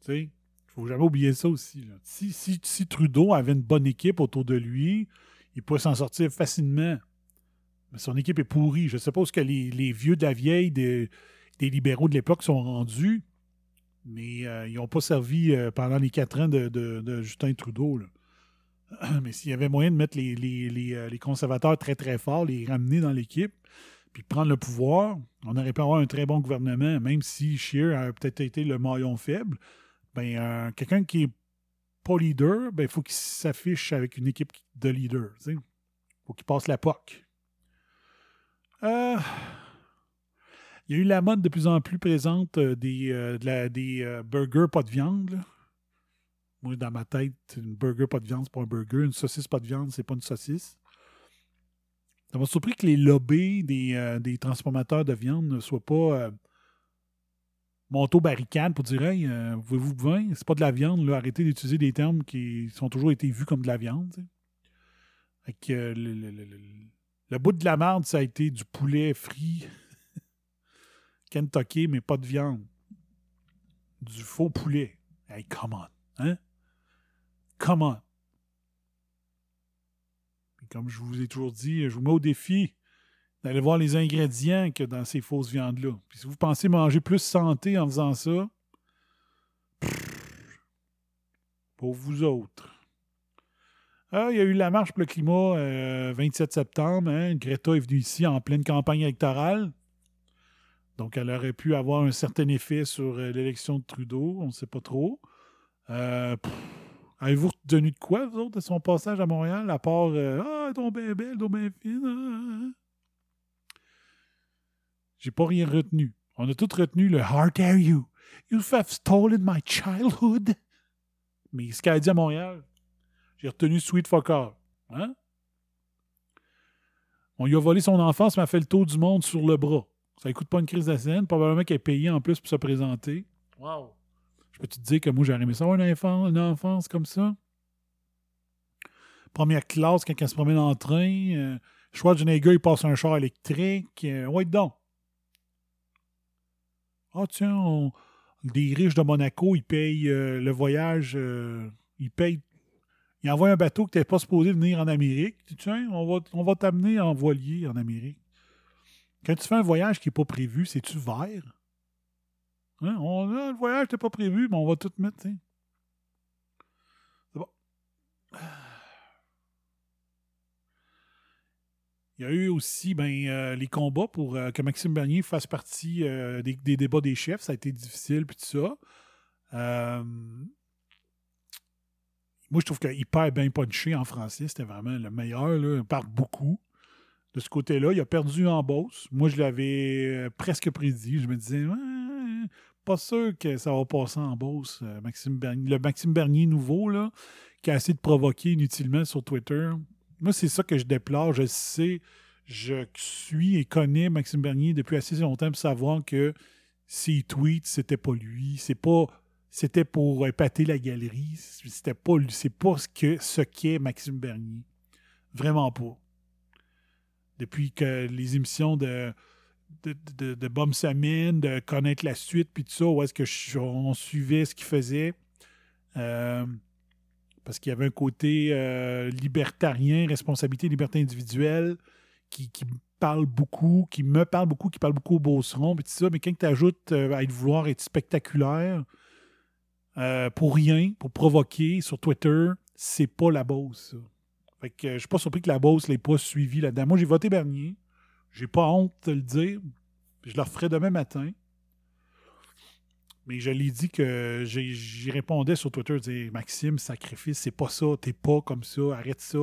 Tu sais, faut jamais oublier ça aussi. Si, Trudeau avait une bonne équipe autour de lui, il pourrait s'en sortir facilement. Mais son équipe est pourrie. Je ne sais pas que les, vieux de la vieille des libéraux de l'époque sont rendus, mais euh, ils n'ont pas servi euh, pendant les quatre ans de, Justin Trudeau. Mais s'il y avait moyen de mettre les, les- euh, les conservateurs très très forts, les ramener dans l'équipe, puis prendre le pouvoir, on aurait pu avoir un très bon gouvernement, même si Scheer a peut-être été le maillon faible. Ben, quelqu'un qui est pas leader, ben, il faut qu'il s'affiche avec une équipe de leaders. Il faut qu'il passe la POC. Euh, Il y a eu la mode de plus en plus présente euh, des, euh, euh, burgers pas de viande. Moi, dans ma tête, une burger pas de viande, c'est pas un burger. Une saucisse pas de viande, c'est pas une saucisse. Ça m'a surpris que les lobbies des, des transformateurs de viande ne soient pas montés aux barricades pour dire Hey, du vin? C'est pas de la viande, arrêtez d'utiliser des termes qui ont toujours été vus comme de la viande. le, le- le- le- bout de la merde, ça a été du poulet frit Kentucky, mais pas de viande. Du faux poulet. Hey, come on. Hein? Come on. Comme je vous ai toujours dit, je vous mets au défi d'aller voir les ingrédients que dans ces fausses viandes-là. Puis si vous pensez manger plus santé en faisant ça, pour vous autres. Ah, il y a eu la marche pour le climat euh, 27 septembre. hein? Greta est venue ici en pleine campagne électorale. Donc, elle aurait pu avoir un certain effet sur euh, l'élection de Trudeau. On ne sait pas trop. Euh, Avez-vous retenu de quoi, vous autres, de son passage à Montréal, à part euh, Ah, donc bien belle, donc bien fine. ah, ah. J'ai pas rien retenu. On a tout retenu le How dare you? You have stolen my childhood. Mais ce qu'elle a dit à Montréal, j'ai retenu Sweet Fucker. Hein? On lui a volé son enfance, mais elle fait le tour du monde sur le bras. Ça écoute pas une crise de scène. Probablement qu'elle est payée en plus pour se présenter. Wow. Je peux te dire que moi, j'aurais aimé ça avoir une enfance, une enfance comme ça. Première classe, quand elle se promène en train. Euh, Schwarzenegger, il passe un char électrique. Euh, ouais, donc. Ah, tiens, on- des riches de Monaco, ils payent euh, le voyage. euh, ils payent. Ils envoient un bateau que tu n'es pas supposé venir en Amérique. Tiens, on va, on va t'amener en voilier en Amérique. Quand tu fais un voyage qui n'est pas prévu, c'est-tu vert? Hein? On, le voyage n'était pas prévu, mais on va tout mettre. C'est bon. Il y a eu aussi ben, euh, les combats pour euh, que Maxime Bernier fasse partie euh, des, débats des chefs. Ça a été difficile, puis tout ça. Moi, je trouve qu'il hyper bien punché en français. C'était vraiment le meilleur. Là. Parle beaucoup. De ce côté-là, il a perdu en Beauce. Moi, je l'avais euh, presque prédit. Je me disais, pas sûr que ça va passer en Beauce. euh, Maxime Bernier. Le Maxime Bernier nouveau, qui a essayé de provoquer inutilement sur Twitter. Moi, c'est ça que je déplore. Je sais, je suis et connais Maxime Bernier depuis assez longtemps pour savoir que ses tweets, c'était pas lui. C'est pas. C'était pour épater la galerie. C'était pas lui. C'est pas ce ce qu'est Maxime Bernier. Vraiment pas. Depuis que les émissions de, de, de, de Bum Samine, de connaître la suite, puis tout ça, où est-ce que je- on suivait ce qu'il faisait. Euh, parce qu'il y avait un côté euh, libertarien, responsabilité, liberté individuelle, qui, qui parle beaucoup, qui me parle beaucoup, qui parle beaucoup au Beauceron, puis tout ça. Mais quand tu ajoutes à être vouloir être spectaculaire, euh, pour rien, pour provoquer sur Twitter, c'est pas la Beauce, ça. Fait que euh, je suis pas surpris que la Beauce l'ait pas suivi là-dedans. Moi, j'ai voté Bernier. J'ai pas honte de le dire. Je le referai demain matin. Mais je l'ai dit que j'y répondais sur Twitter, dire Maxime, sacrifice, c'est pas ça, t'es pas comme ça, arrête ça.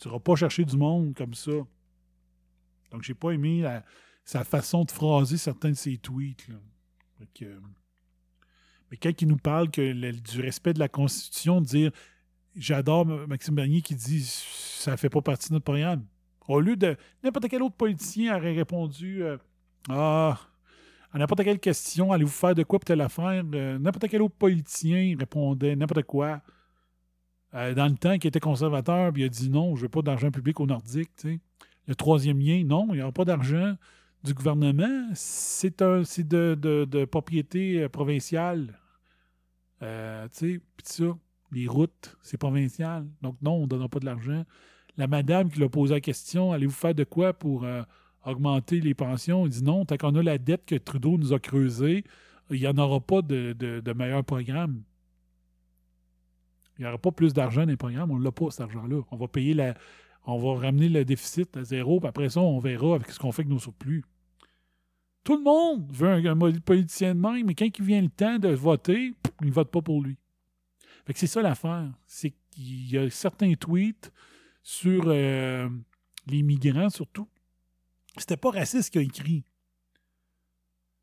Tu iras pas chercher du monde comme ça. Donc j'ai pas aimé sa façon de phraser certains de ses tweets. que, euh, mais quand il nous parle que du respect de la Constitution, dire j'adore Maxime Bernier qui dit ça fait pas partie de notre programme. Au lieu de n'importe quel autre politicien aurait répondu euh, Ah, à n'importe quelle question, allez-vous faire de quoi pour telle affaire? Euh, n'importe quel autre politicien répondait n'importe quoi. Euh, dans le temps, qui était conservateur, puis il a dit non, je veux pas d'argent public au Nordique. Le troisième lien, non, il n'y aura pas d'argent du gouvernement. C'est de, de- de propriété provinciale. Tu sais, puis ça, les routes, c'est provincial. Donc non, on ne donnera pas de l'argent. La madame qui l'a posé la question, allez-vous faire de quoi pour euh, augmenter les pensions? Il dit non, tant qu'on a la dette que Trudeau nous a creusée, il n'y en aura pas de, meilleur programme. Il n'y aura pas plus d'argent dans les programmes, on ne l'a pas, cet argent-là. On va payer la. On va ramener le déficit à zéro, puis après ça, on verra avec ce qu'on fait avec nos surplus. Tout le monde veut un, politicien de même, mais quand il vient le temps de voter, il ne vote pas pour lui. Fait que c'est ça l'affaire. C'est qu'il y a certains tweets sur euh, les migrants, surtout. C'était pas raciste qu'il a écrit.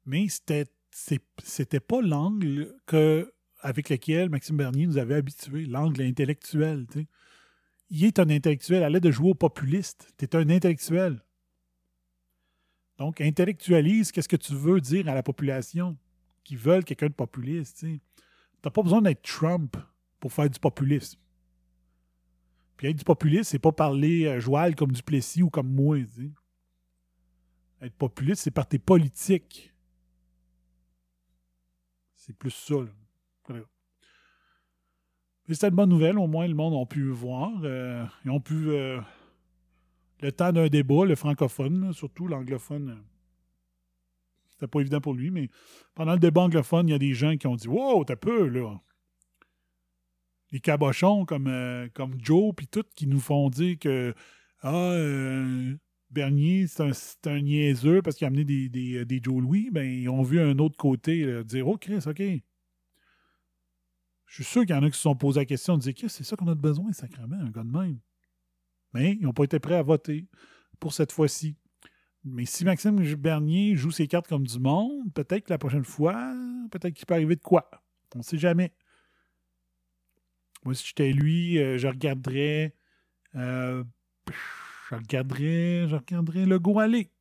mais c'était c'était pas l'angle que avec lequel Maxime Bernier nous avait habitués, l'angle intellectuel. Il est un intellectuel, à l'aide de jouer au populiste. Tu es un intellectuel. Donc, intellectualise qu'est-ce que tu veux dire à la population qui veulent quelqu'un de populiste. Tu n'as pas besoin d'être Trump pour faire du populisme. Puis être du populisme, c'est pas parler euh, joual comme du Plessis ou comme moi. Être populiste, c'est par tes politiques. C'est plus ça. là. Mais C'était une bonne nouvelle. Au moins, le monde a pu voir. euh, ils ont pu. euh, le temps d'un débat, le francophone, surtout l'anglophone. euh, C'était pas évident pour lui, mais pendant le débat anglophone, il y a des gens qui ont dit Wow, t'as peu, là. Les cabochons comme, euh, comme Joe, puis tout, qui nous font dire que Ah, euh, Bernier, c'est un, un niaiseux parce qu'il a amené des, des, des Joe Louis. Ben, ils ont vu un autre côté dire Oh, Chris, OK. Je suis sûr qu'il y en a qui se sont posé la question de dire c'est ça qu'on a de besoin, sacrément, un gars de même. Mais ils n'ont pas été prêts à voter pour cette fois-ci. Mais si Maxime Bernier joue ses cartes comme du monde, peut-être que la prochaine fois, peut-être qu'il peut arriver de quoi? On ne sait jamais. Moi, si j'étais lui, euh, je regarderais. euh, je regarderais. Je regarderais le go aller.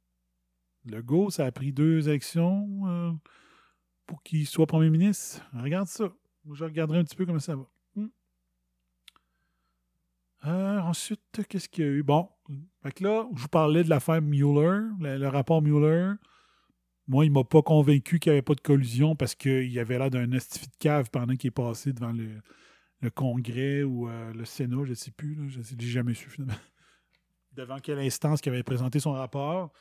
Le go, ça a pris deux élections euh, pour qu'il soit premier ministre. Regarde ça. Je regarderai un petit peu comment ça va. Hmm. Ensuite, qu'est-ce qu'il y a eu? Bon, là, je vous parlais de l'affaire Mueller, le, rapport Mueller. Moi, il m'a pas convaincu qu'il n'y avait pas de collusion parce qu'il avait l'air d'un estifi de cave pendant qu'il est passé devant le, le Congrès ou euh, le Sénat, je ne sais plus. je ne l'ai jamais su finalement. Devant quelle instance qui avait présenté son rapport.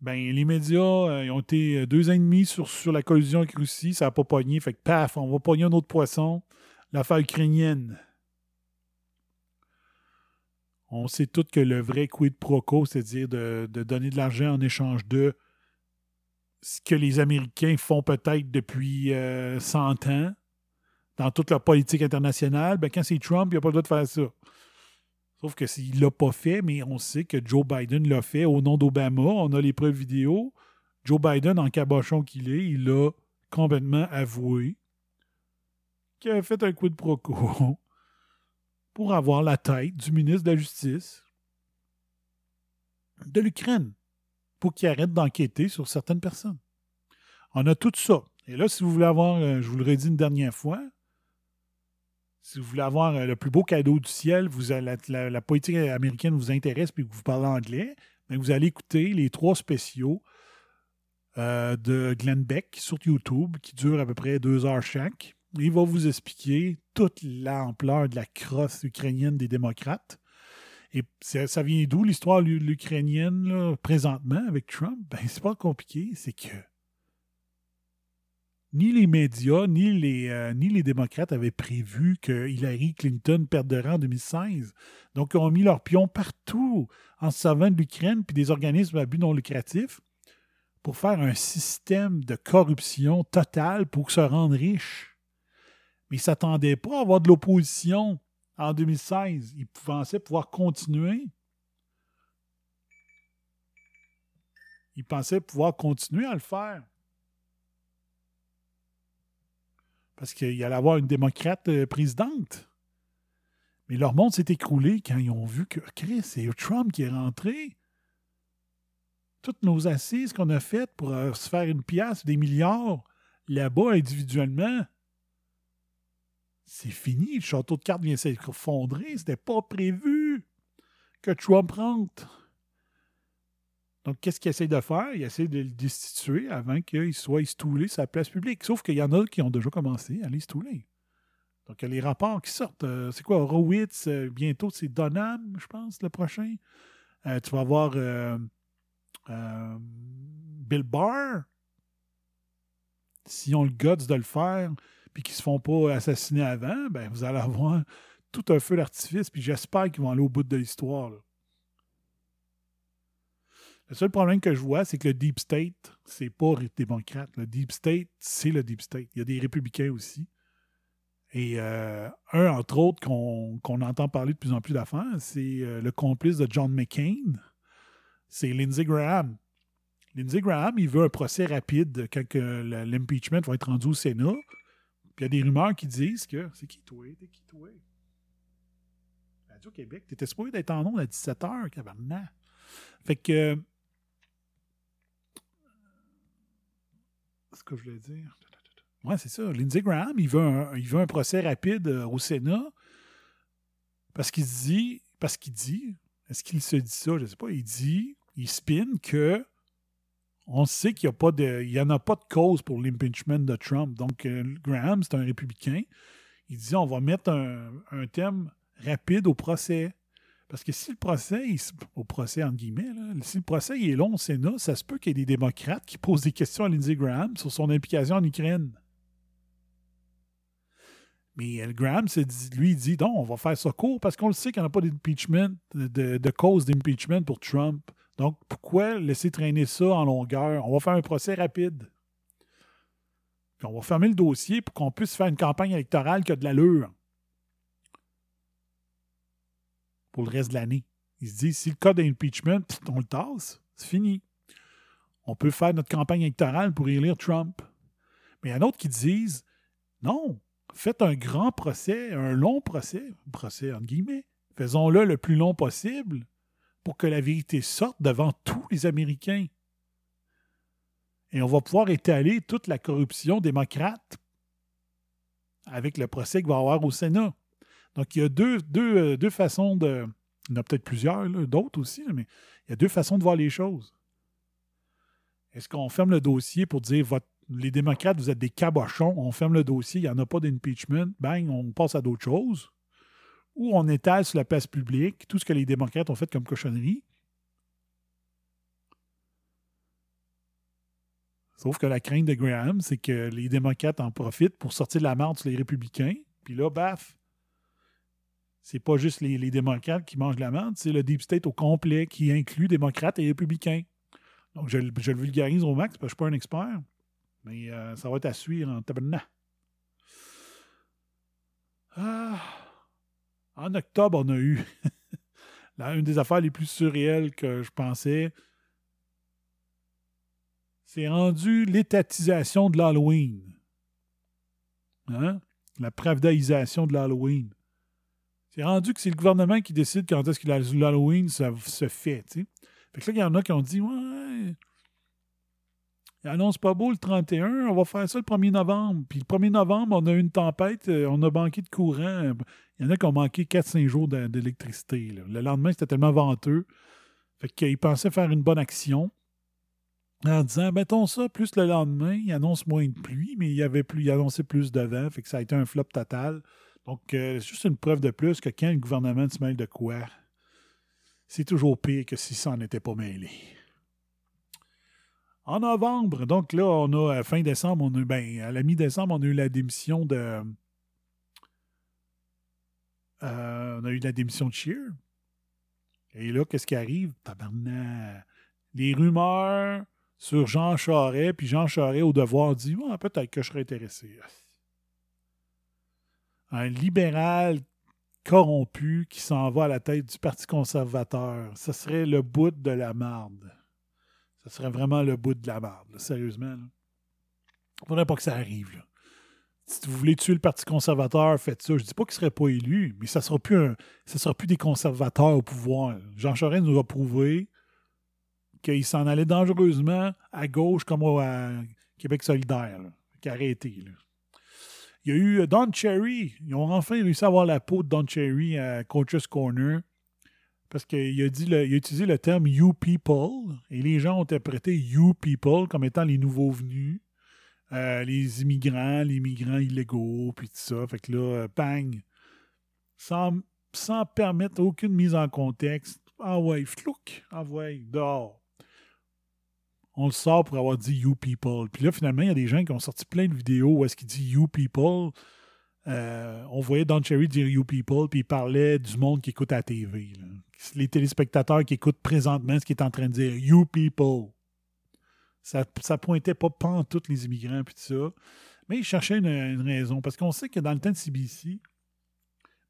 Ben, les médias euh, ils ont été deux ans et demi sur, sur la collusion avec Russie, ça n'a pas pogné. Fait que paf, on va pogner un autre poisson. L'affaire ukrainienne. On sait tous que le vrai quid pro quo, c'est-à-dire de, de donner de l'argent en échange de ce que les Américains font peut-être depuis euh, 100 ans dans toute leur politique internationale, ben quand c'est Trump, il n'a pas le droit de faire ça. Sauf que s'il ne l'a pas fait, mais on sait que Joe Biden l'a fait au nom d'Obama. On a les preuves vidéo. Joe Biden, en cabochon qu'il est, il a complètement avoué qu'il avait fait un coup de pro quo pour avoir la tête du ministre de la Justice de l'Ukraine pour qu'il arrête d'enquêter sur certaines personnes. On a tout ça. Et là, si vous voulez avoir, euh, je vous le redis une dernière fois, si vous voulez avoir euh, le plus beau cadeau du ciel, vous la, la- américaine vous intéresse puis que vous parlez anglais, ben vous allez écouter les trois spéciaux euh, de Glenn Beck sur YouTube qui durent à peu près deux heures chaque. Il va vous expliquer toute l'ampleur de la crosse ukrainienne des démocrates. Et ça, vient d'où l'histoire l'ukrainienne là, présentement avec Trump? Ben, c'est pas compliqué, c'est que ni les médias, ni les, euh, ni les démocrates avaient prévu que Hillary Clinton perdrait en 2016. Donc, ils ont mis leurs pions partout en se servant de l'Ukraine puis des organismes à but non lucratif pour faire un système de corruption totale pour se rendre riche. Mais ils ne s'attendaient pas à avoir de l'opposition en 2016. Ils pensaient pouvoir continuer. Ils pensaient pouvoir continuer à le faire. Parce qu'il allait avoir une démocrate euh, présidente. Mais leur monde s'est écroulé quand ils ont vu que Chris, c'est Trump qui est rentré. Toutes nos assises qu'on a faites pour euh, se faire une pièce, des milliards, là-bas individuellement, c'est fini. Le château de cartes vient s'effondrer. C'était pas prévu que Trump rentre. Donc, qu'est-ce qu'il essaie de faire? Il essaie de le destituer avant qu'il soit estoulé sur la place publique. Sauf qu'il y en a qui ont déjà commencé à l'estouler. Donc, il y a les rapports qui sortent. Euh, c'est quoi, Horowitz? euh, bientôt, c'est Donham, je pense, le prochain. Euh, tu vas avoir Bill Barr. S'ils ont le guts de le faire, puis qu'ils se font pas assassiner avant, ben, vous allez avoir tout un feu d'artifice, puis j'espère qu'ils vont aller au bout de l'histoire. Le seul problème que je vois, c'est que le Deep State, c'est pas démocrate. Le Deep State, c'est le Deep State. Il y a des républicains aussi. Et euh, un, entre autres, qu'on entend parler de plus en plus d'affaires, c'est euh, le complice de John McCain. C'est Lindsey Graham. Lindsey Graham, il veut un procès rapide quand l'impeachment va être rendu au Sénat. Puis il y a des rumeurs qui disent que. C'est qui toi? T'es qui toi? Radio-Québec, t'étais supposé d'être en ondes à 17h, cabernet. Fait que. Ce que je voulais dire. Ouais, c'est ça. Lindsey Graham, il veut un, il veut un procès rapide euh, au Sénat parce qu'il dit. Parce qu'il dit. Est-ce qu'il se dit ça? Je ne sais pas. Il dit. Il spin que. On sait qu'il n'y en a pas de cause pour l'impeachment de Trump. Donc, euh, Graham, c'est un républicain. Il dit on va mettre un, un thème rapide au procès. Parce que si le procès, au procès entre guillemets, si le procès est long au Sénat, ça se peut qu'il y ait des démocrates qui posent des questions à Lindsey Graham sur son implication en Ukraine. Mais euh, Graham, lui, il dit non, on va faire ça court parce qu'on le sait qu'il n'y a pas d'impeachment, de, de cause d'impeachment pour Trump. Donc, pourquoi laisser traîner ça en longueur? On va faire un procès rapide. Puis on va fermer le dossier pour qu'on puisse faire une campagne électorale qui a de l'allure pour le reste de l'année. Il se dit, si le cas d'impeachment, on le tasse, c'est fini. On peut faire notre campagne électorale pour élire Trump. Mais il y en a d'autres qui disent, non, faites un grand procès, un long procès, procès entre guillemets, faisons-le le plus long possible pour que la vérité sorte devant tous les Américains. Et on va pouvoir étaler toute la corruption démocrate avec le procès qu'il va y avoir au Sénat. Donc, il y a deux, deux, euh, deux façons de. Il y en a peut-être plusieurs, d'autres aussi, mais il y a deux façons de voir les choses. Est-ce qu'on ferme le dossier pour dire les démocrates, vous êtes des cabochons, on ferme le dossier, il n'y en a pas d'impeachment, bang, on passe à d'autres choses? Ou on étale sur la place publique tout ce que les démocrates ont fait comme cochonnerie? Sauf que la crainte de Graham, c'est que les démocrates en profitent pour sortir de la merde sur les républicains. Puis là, baf, c'est pas juste les, démocrates qui mangent la merde, c'est le deep state au complet qui inclut démocrates et républicains. Donc, je, le- vulgarise au max parce que je suis pas un expert. Mais euh, ça va être à suivre en tabarnak. Ah. En octobre, on a eu la- une des affaires les plus surréelles que je pensais. C'est rendu l'étatisation de l'Halloween. Hein? La pravdaïsation de l'Halloween. C'est rendu que c'est le gouvernement qui décide quand est-ce que l'Halloween se fait. Fait que là, il y en a qui ont dit Ouais, il annonce pas beau le 31, on va faire ça le 1er novembre. Puis le 1er novembre, on a eu une tempête, euh, on a manqué de courant. Il y en a qui ont manqué 4-5 jours d'électricité. Le lendemain, c'était tellement venteux. Fait qu'ils pensaient faire une bonne action en disant mettons ça, plus le lendemain, il annonce moins de pluie, mais il y avait plus, il annonçait plus de vent, fait que ça a été un flop total. Donc, euh, c'est juste une preuve de plus que quand le gouvernement se mêle de quoi, c'est toujours pire que s'il s'en était pas mêlé. En novembre, donc là, on a, à fin décembre, on a ben, à la mi-décembre, on a eu la démission de. euh, on a eu la démission de Shear. Et là, qu'est-ce qui arrive? Tabarnak. Les rumeurs sur Jean Charest, puis Jean Charest, au devoir, dit Ouais, peut-être que je serais intéressé. Un libéral corrompu qui s'en va à la tête du Parti conservateur. Ce serait le bout de la marde. Ce serait vraiment le bout de la marde, sérieusement. Il ne faudrait pas que ça arrive. Si vous voulez tuer le Parti conservateur, faites ça. Je dis pas qu'il ne serait pas élu, mais ça ne sera, plus sera plus des conservateurs au pouvoir. Jean Charest nous a prouvé qu'il s'en allait dangereusement à gauche comme à Québec solidaire. arrêté. là. Il y a eu euh, Don Cherry. Ils ont enfin réussi à avoir la peau de Don Cherry à Coach's Corner. Parce qu'il a, a utilisé le terme You People. Et les gens ont interprété You People comme étant les nouveaux venus. euh, les immigrants, les migrants illégaux, puis tout ça. Fait que là, euh, bang. Sans, sans permettre aucune mise en contexte. Ah ouais, flouc. Ah ouais, dehors on le sort pour avoir dit You People. Puis là, finalement, il y a des gens qui ont sorti plein de vidéos où est-ce qu'il dit You People. Euh, on voyait Don Cherry dire You People, puis il parlait du monde qui écoute à la TV. Les téléspectateurs qui écoutent présentement ce qu'il est en train de dire You People. Ça, ça pointait pas toutes les immigrants, puis tout ça. Mais il cherchait une, raison. Parce qu'on sait que dans le temps de CBC,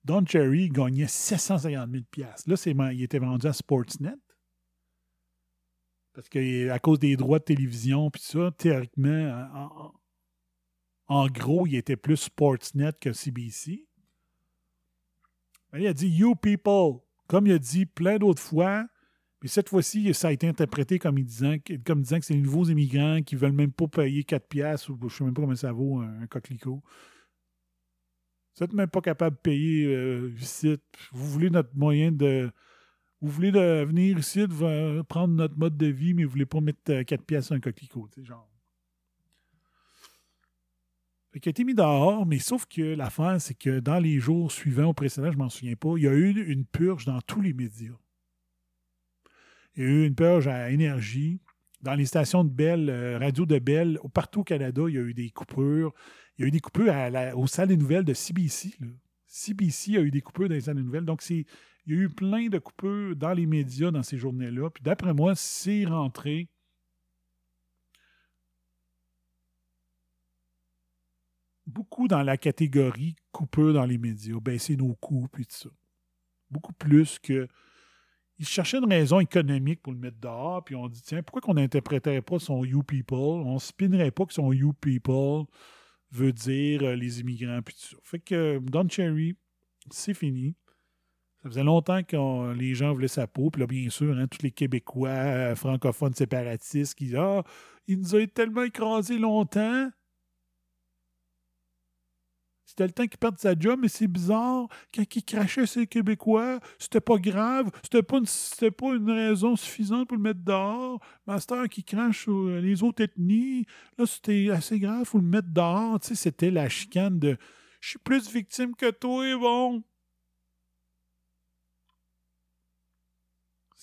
Don Cherry gagnait 750 000 Là, il était vendu à Sportsnet. Parce que à cause des droits de télévision, puis ça, théoriquement, en, gros, il était plus Sportsnet que CBC. Mais il a dit You people, comme il a dit plein d'autres fois, mais cette fois-ci, ça a été interprété comme, disant, comme disant que c'est les nouveaux immigrants qui veulent même pas payer 4 piastres ou je sais même pas combien ça vaut un, un coquelicot. Vous n'êtes même pas capable de payer euh, ici. Vous voulez notre moyen de. Vous voulez venir ici, de va- prendre notre mode de vie, mais vous voulez pas mettre euh, 4 piastres sur un coquelicot, tu sais, genre. Fait a été mis dehors, mais sauf que l'affaire, c'est que dans les jours suivants au précédent, je m'en souviens pas, il y a eu une purge dans tous les médias. Il y a eu une purge à énergie. Dans les stations de Bell, euh, radio de Bell, partout au Canada, il y a eu des coupures. Il y a eu des coupures à la- aux salles des nouvelles de CBC. CBC a eu des coupures dans les salles des nouvelles. Donc, c'est, il y a eu plein de coupures dans les médias dans ces journées-là. Puis d'après moi, c'est rentré beaucoup dans la catégorie coupure dans les médias, baisser nos coûts, puis tout ça. Beaucoup plus que. Ils cherchaient une raison économique pour le mettre dehors, puis on dit tiens, pourquoi qu'on n'interpréterait pas son You People? On spinnerait pas que son You People veut dire euh, les immigrants, puis tout ça. Fait que euh, Don Cherry, c'est fini. Ça faisait longtemps que les gens voulaient sa peau, puis là, bien sûr, hein, tous les Québécois euh, francophones séparatistes qui disent Ah, il nous a tellement écrasé longtemps. C'était le temps qu'il perde sa job, mais c'est bizarre. Quand il crachait ses Québécois, c'était pas grave. C'était pas, une, pas une raison suffisante pour le mettre dehors. Master qui crache sur les autres ethnies, là, c'était assez grave, faut le mettre dehors. Tu sais, c'était la chicane de Je suis plus victime que toi, bon.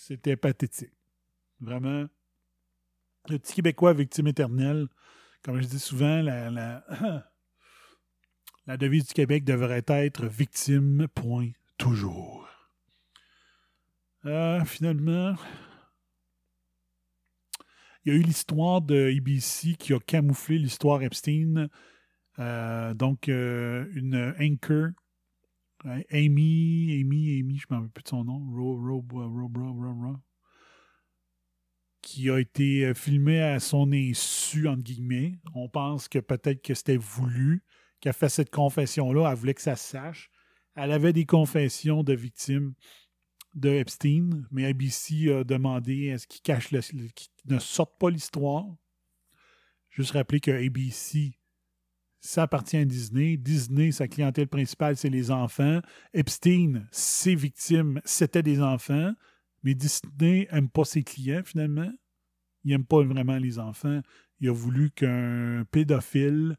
C'était pathétique. Vraiment. Le petit Québécois victime éternelle. Comme je dis souvent, la, devise du Québec devrait être victime, point, toujours. Euh, finalement, il y a eu l'histoire de ABC qui a camouflé l'histoire Epstein. Euh, donc, euh, une anchor, Amy, Amy, Amy, je ne me rappelle plus de son nom, Ro, Ro, Ro, Ro, qui a été euh, filmée à son insu, entre guillemets. On pense que peut-être que c'était voulu qu'elle fasse cette confession-là. Elle voulait que ça se sache. Elle avait des confessions de victimes de Epstein, mais ABC a demandé à ce qu'il cache le, ne sorte pas l'histoire. Juste rappeler que ABC, ça appartient à Disney. Disney, sa clientèle principale, c'est les enfants. Epstein, ses victimes, c'était des enfants. Mais Disney n'aime pas ses clients, finalement. Il n'aime pas vraiment les enfants. Il a voulu qu'un pédophile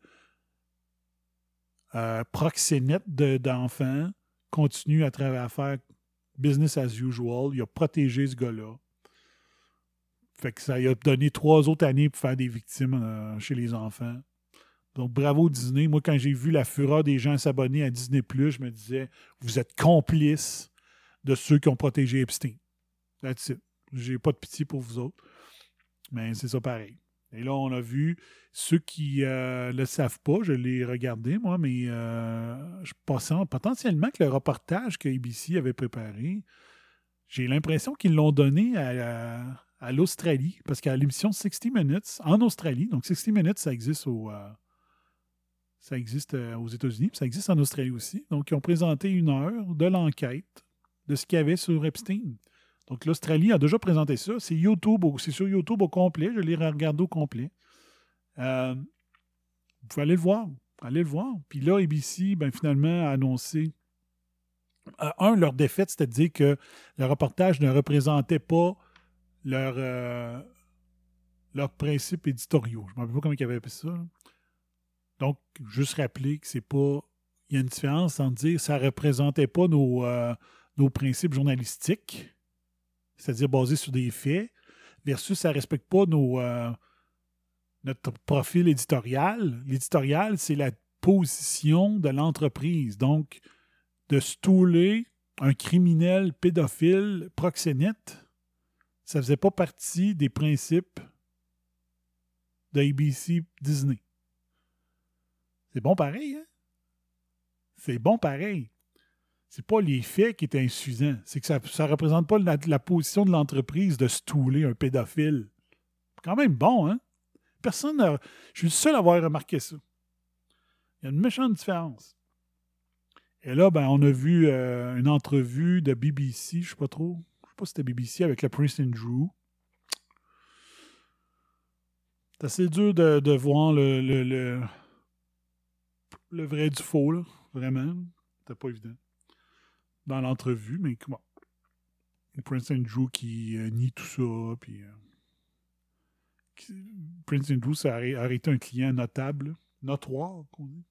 euh, proxénète de- d'enfants continue à faire business as usual. Il a protégé ce gars-là. Fait que ça a donné trois autres années pour faire des victimes euh, chez les enfants. Donc, bravo Disney. Moi, quand j'ai vu la fureur des gens s'abonner à Disney, je me disais, vous êtes complices de ceux qui ont protégé Epstein. That's it. J'ai pas de pitié pour vous autres. Mais c'est ça pareil. Et là, on a vu ceux qui ne le savent pas, je l'ai regardé, moi, mais euh, je pensais potentiellement que le reportage que ABC avait préparé, j'ai l'impression qu'ils l'ont donné à l'Australie, parce qu'à l'émission 60 Minutes, en Australie, donc 60 Minutes, ça existe au, euh, ça existe euh, aux États-Unis, ça existe en Australie aussi. Donc, ils ont présenté une heure de l'enquête de ce qu'il y avait sur Epstein. Donc, l'Australie a déjà présenté ça. C'est YouTube, c'est sur YouTube au complet. Je l'ai regardé au complet. Euh, vous pouvez aller le voir. Allez le voir. Puis là, ABC, ben, finalement, a annoncé. euh, un, leur défaite, c'était de dire que le reportage ne représentait pas leur, euh, leurs principes éditoriaux. Je ne me rappelle pas comment ils avaient appelé ça. Donc, juste rappeler que c'est pas. Il y a une différence en dire que ça ne représentait pas nos, euh, nos principes journalistiques, c'est-à-dire basés sur des faits, versus ça ne respecte pas nos, euh, notre profil éditorial. L'éditorial, c'est la position de l'entreprise. Donc, de stouler un criminel pédophile proxénète, ça ne faisait pas partie des principes de ABC Disney. C'est bon pareil, hein? C'est bon pareil. C'est pas les faits qui étaient insuffisants. C'est que ça ne représente pas la, la position de l'entreprise de stouler un pédophile. quand même bon, hein? Personne n'a... Je suis le seul à avoir remarqué ça. Il y a une méchante différence. Et là, ben, on a vu euh, une entrevue de BBC, je sais pas trop. Je sais pas si c'était BBC avec le Prince Andrew. C'est assez dur de, voir le, le vrai du faux, là. Vraiment. C'était pas évident. Dans l'entrevue, mais comment? Prince Andrew qui euh, nie tout ça, puis. euh, Prince Andrew, ça a arrê- arrêté un client notable, notoire, qu'on dit.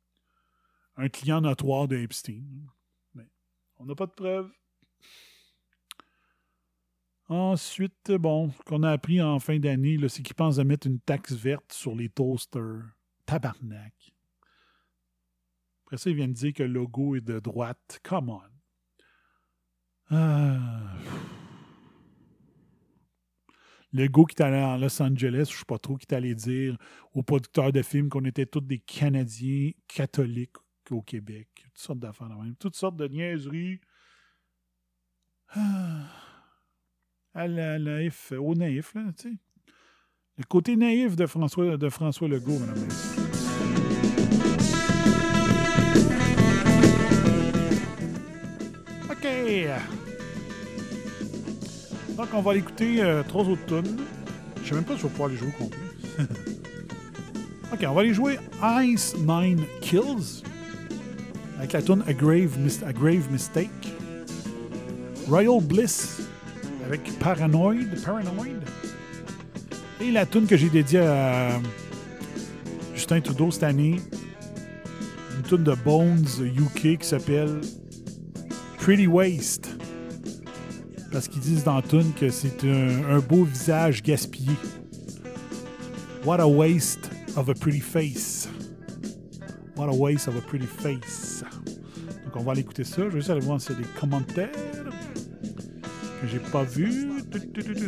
Un client notoire de Epstein. Mais on n'a pas de preuves. Ensuite, bon, ce qu'on a appris en fin d'année, c'est qu'ils pensent de mettre une taxe verte sur les toasters. Tabarnak. Après ça, ils viennent dire que le est de droite. Come on. Ah. Le gars qui est allé à Los Angeles, je sais pas trop, qui est allé dire aux producteurs de films qu'on était tous des Canadiens catholiques au Québec. Toutes sortes d'affaires même. Toutes sortes de niaiseries. Ah. Naïf, au naïf, là, tu sais. Le côté naïf de François, de François Legault, madame. Donc, on va aller écouter euh, trois autres tunes. Je sais même pas si je vais pouvoir les jouer au complet. OK, on va aller jouer Ice Nine Kills avec la tune A Grave, A Grave Mistake. Royal Bliss avec Paranoid. Paranoid. Et la tune que j'ai dédiée à Justin Trudeau cette année. Une tune de Bones UK qui s'appelle Pretty Waste. Parce qu'ils disent dans tune que c'est un, beau visage gaspillé. What a waste of a pretty face. What a waste of a pretty face. Donc on va aller écouter ça. Je vais juste aller voir s'il y a des commentaires que j'ai pas tu.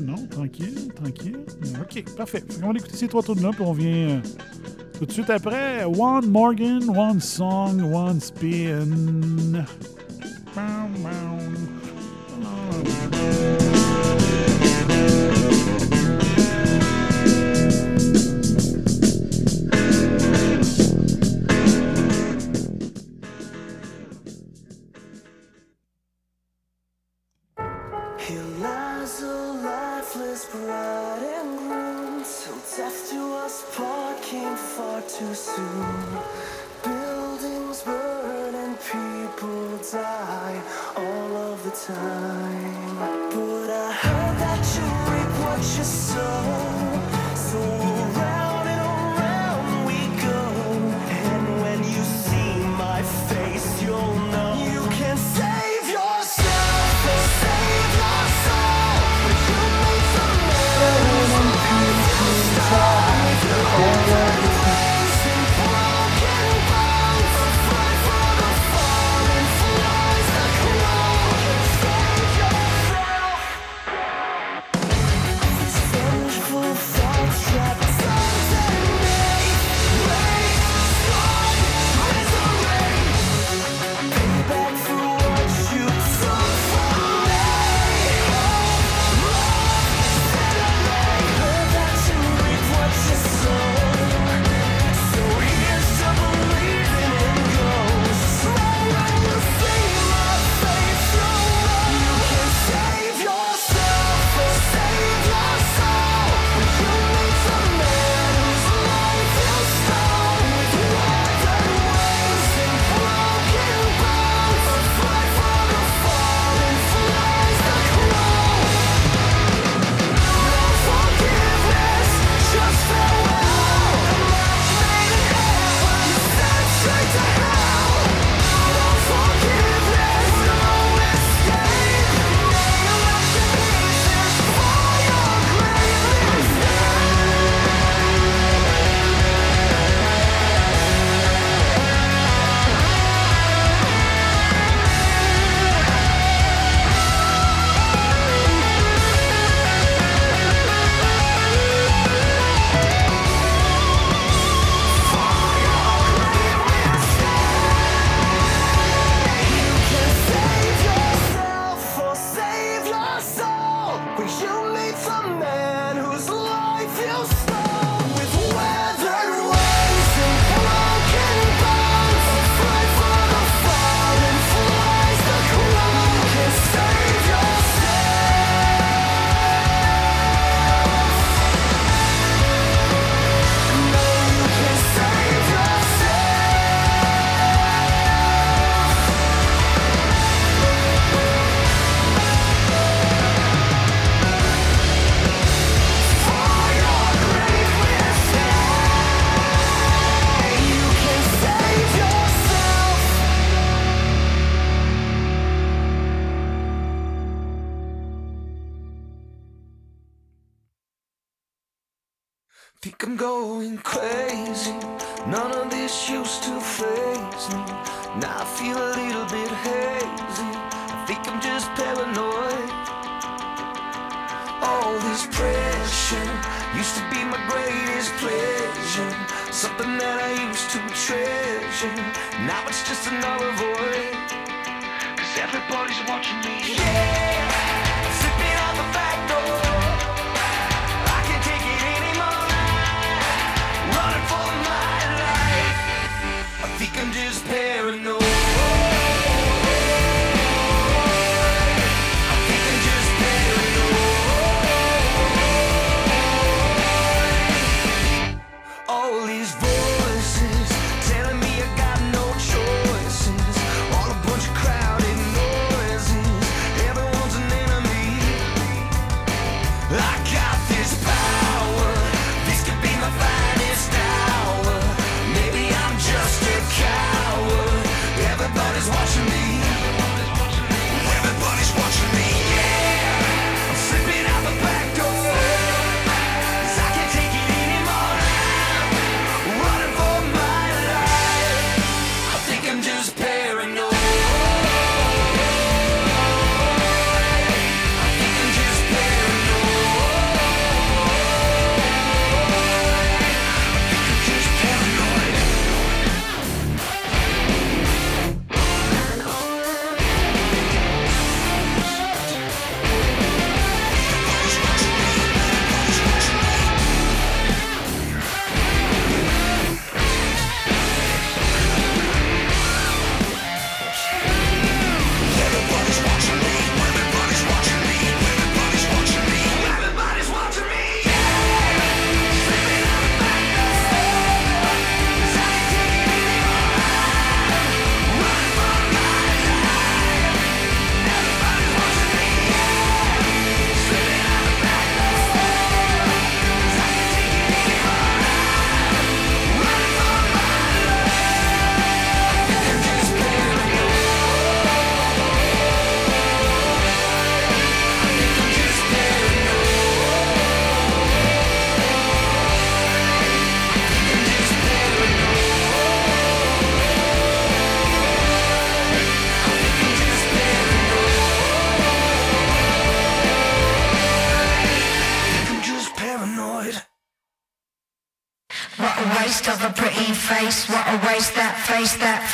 Non, tranquille, tranquille. Ok, parfait. Fait qu'on va écouter ces trois tunes-là, puis on vient euh, tout de suite après. One Morgan, one song, one spin. Bow, bow.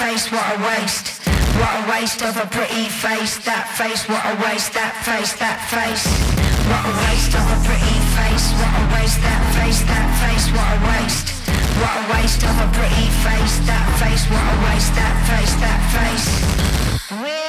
face, what a waste. What a waste of a pretty face, that face, what a waste, that face, that face. What a waste of a pretty face, what a waste, that face, that face, what a waste. What a waste of a pretty face, that face, what a waste, that face, that face.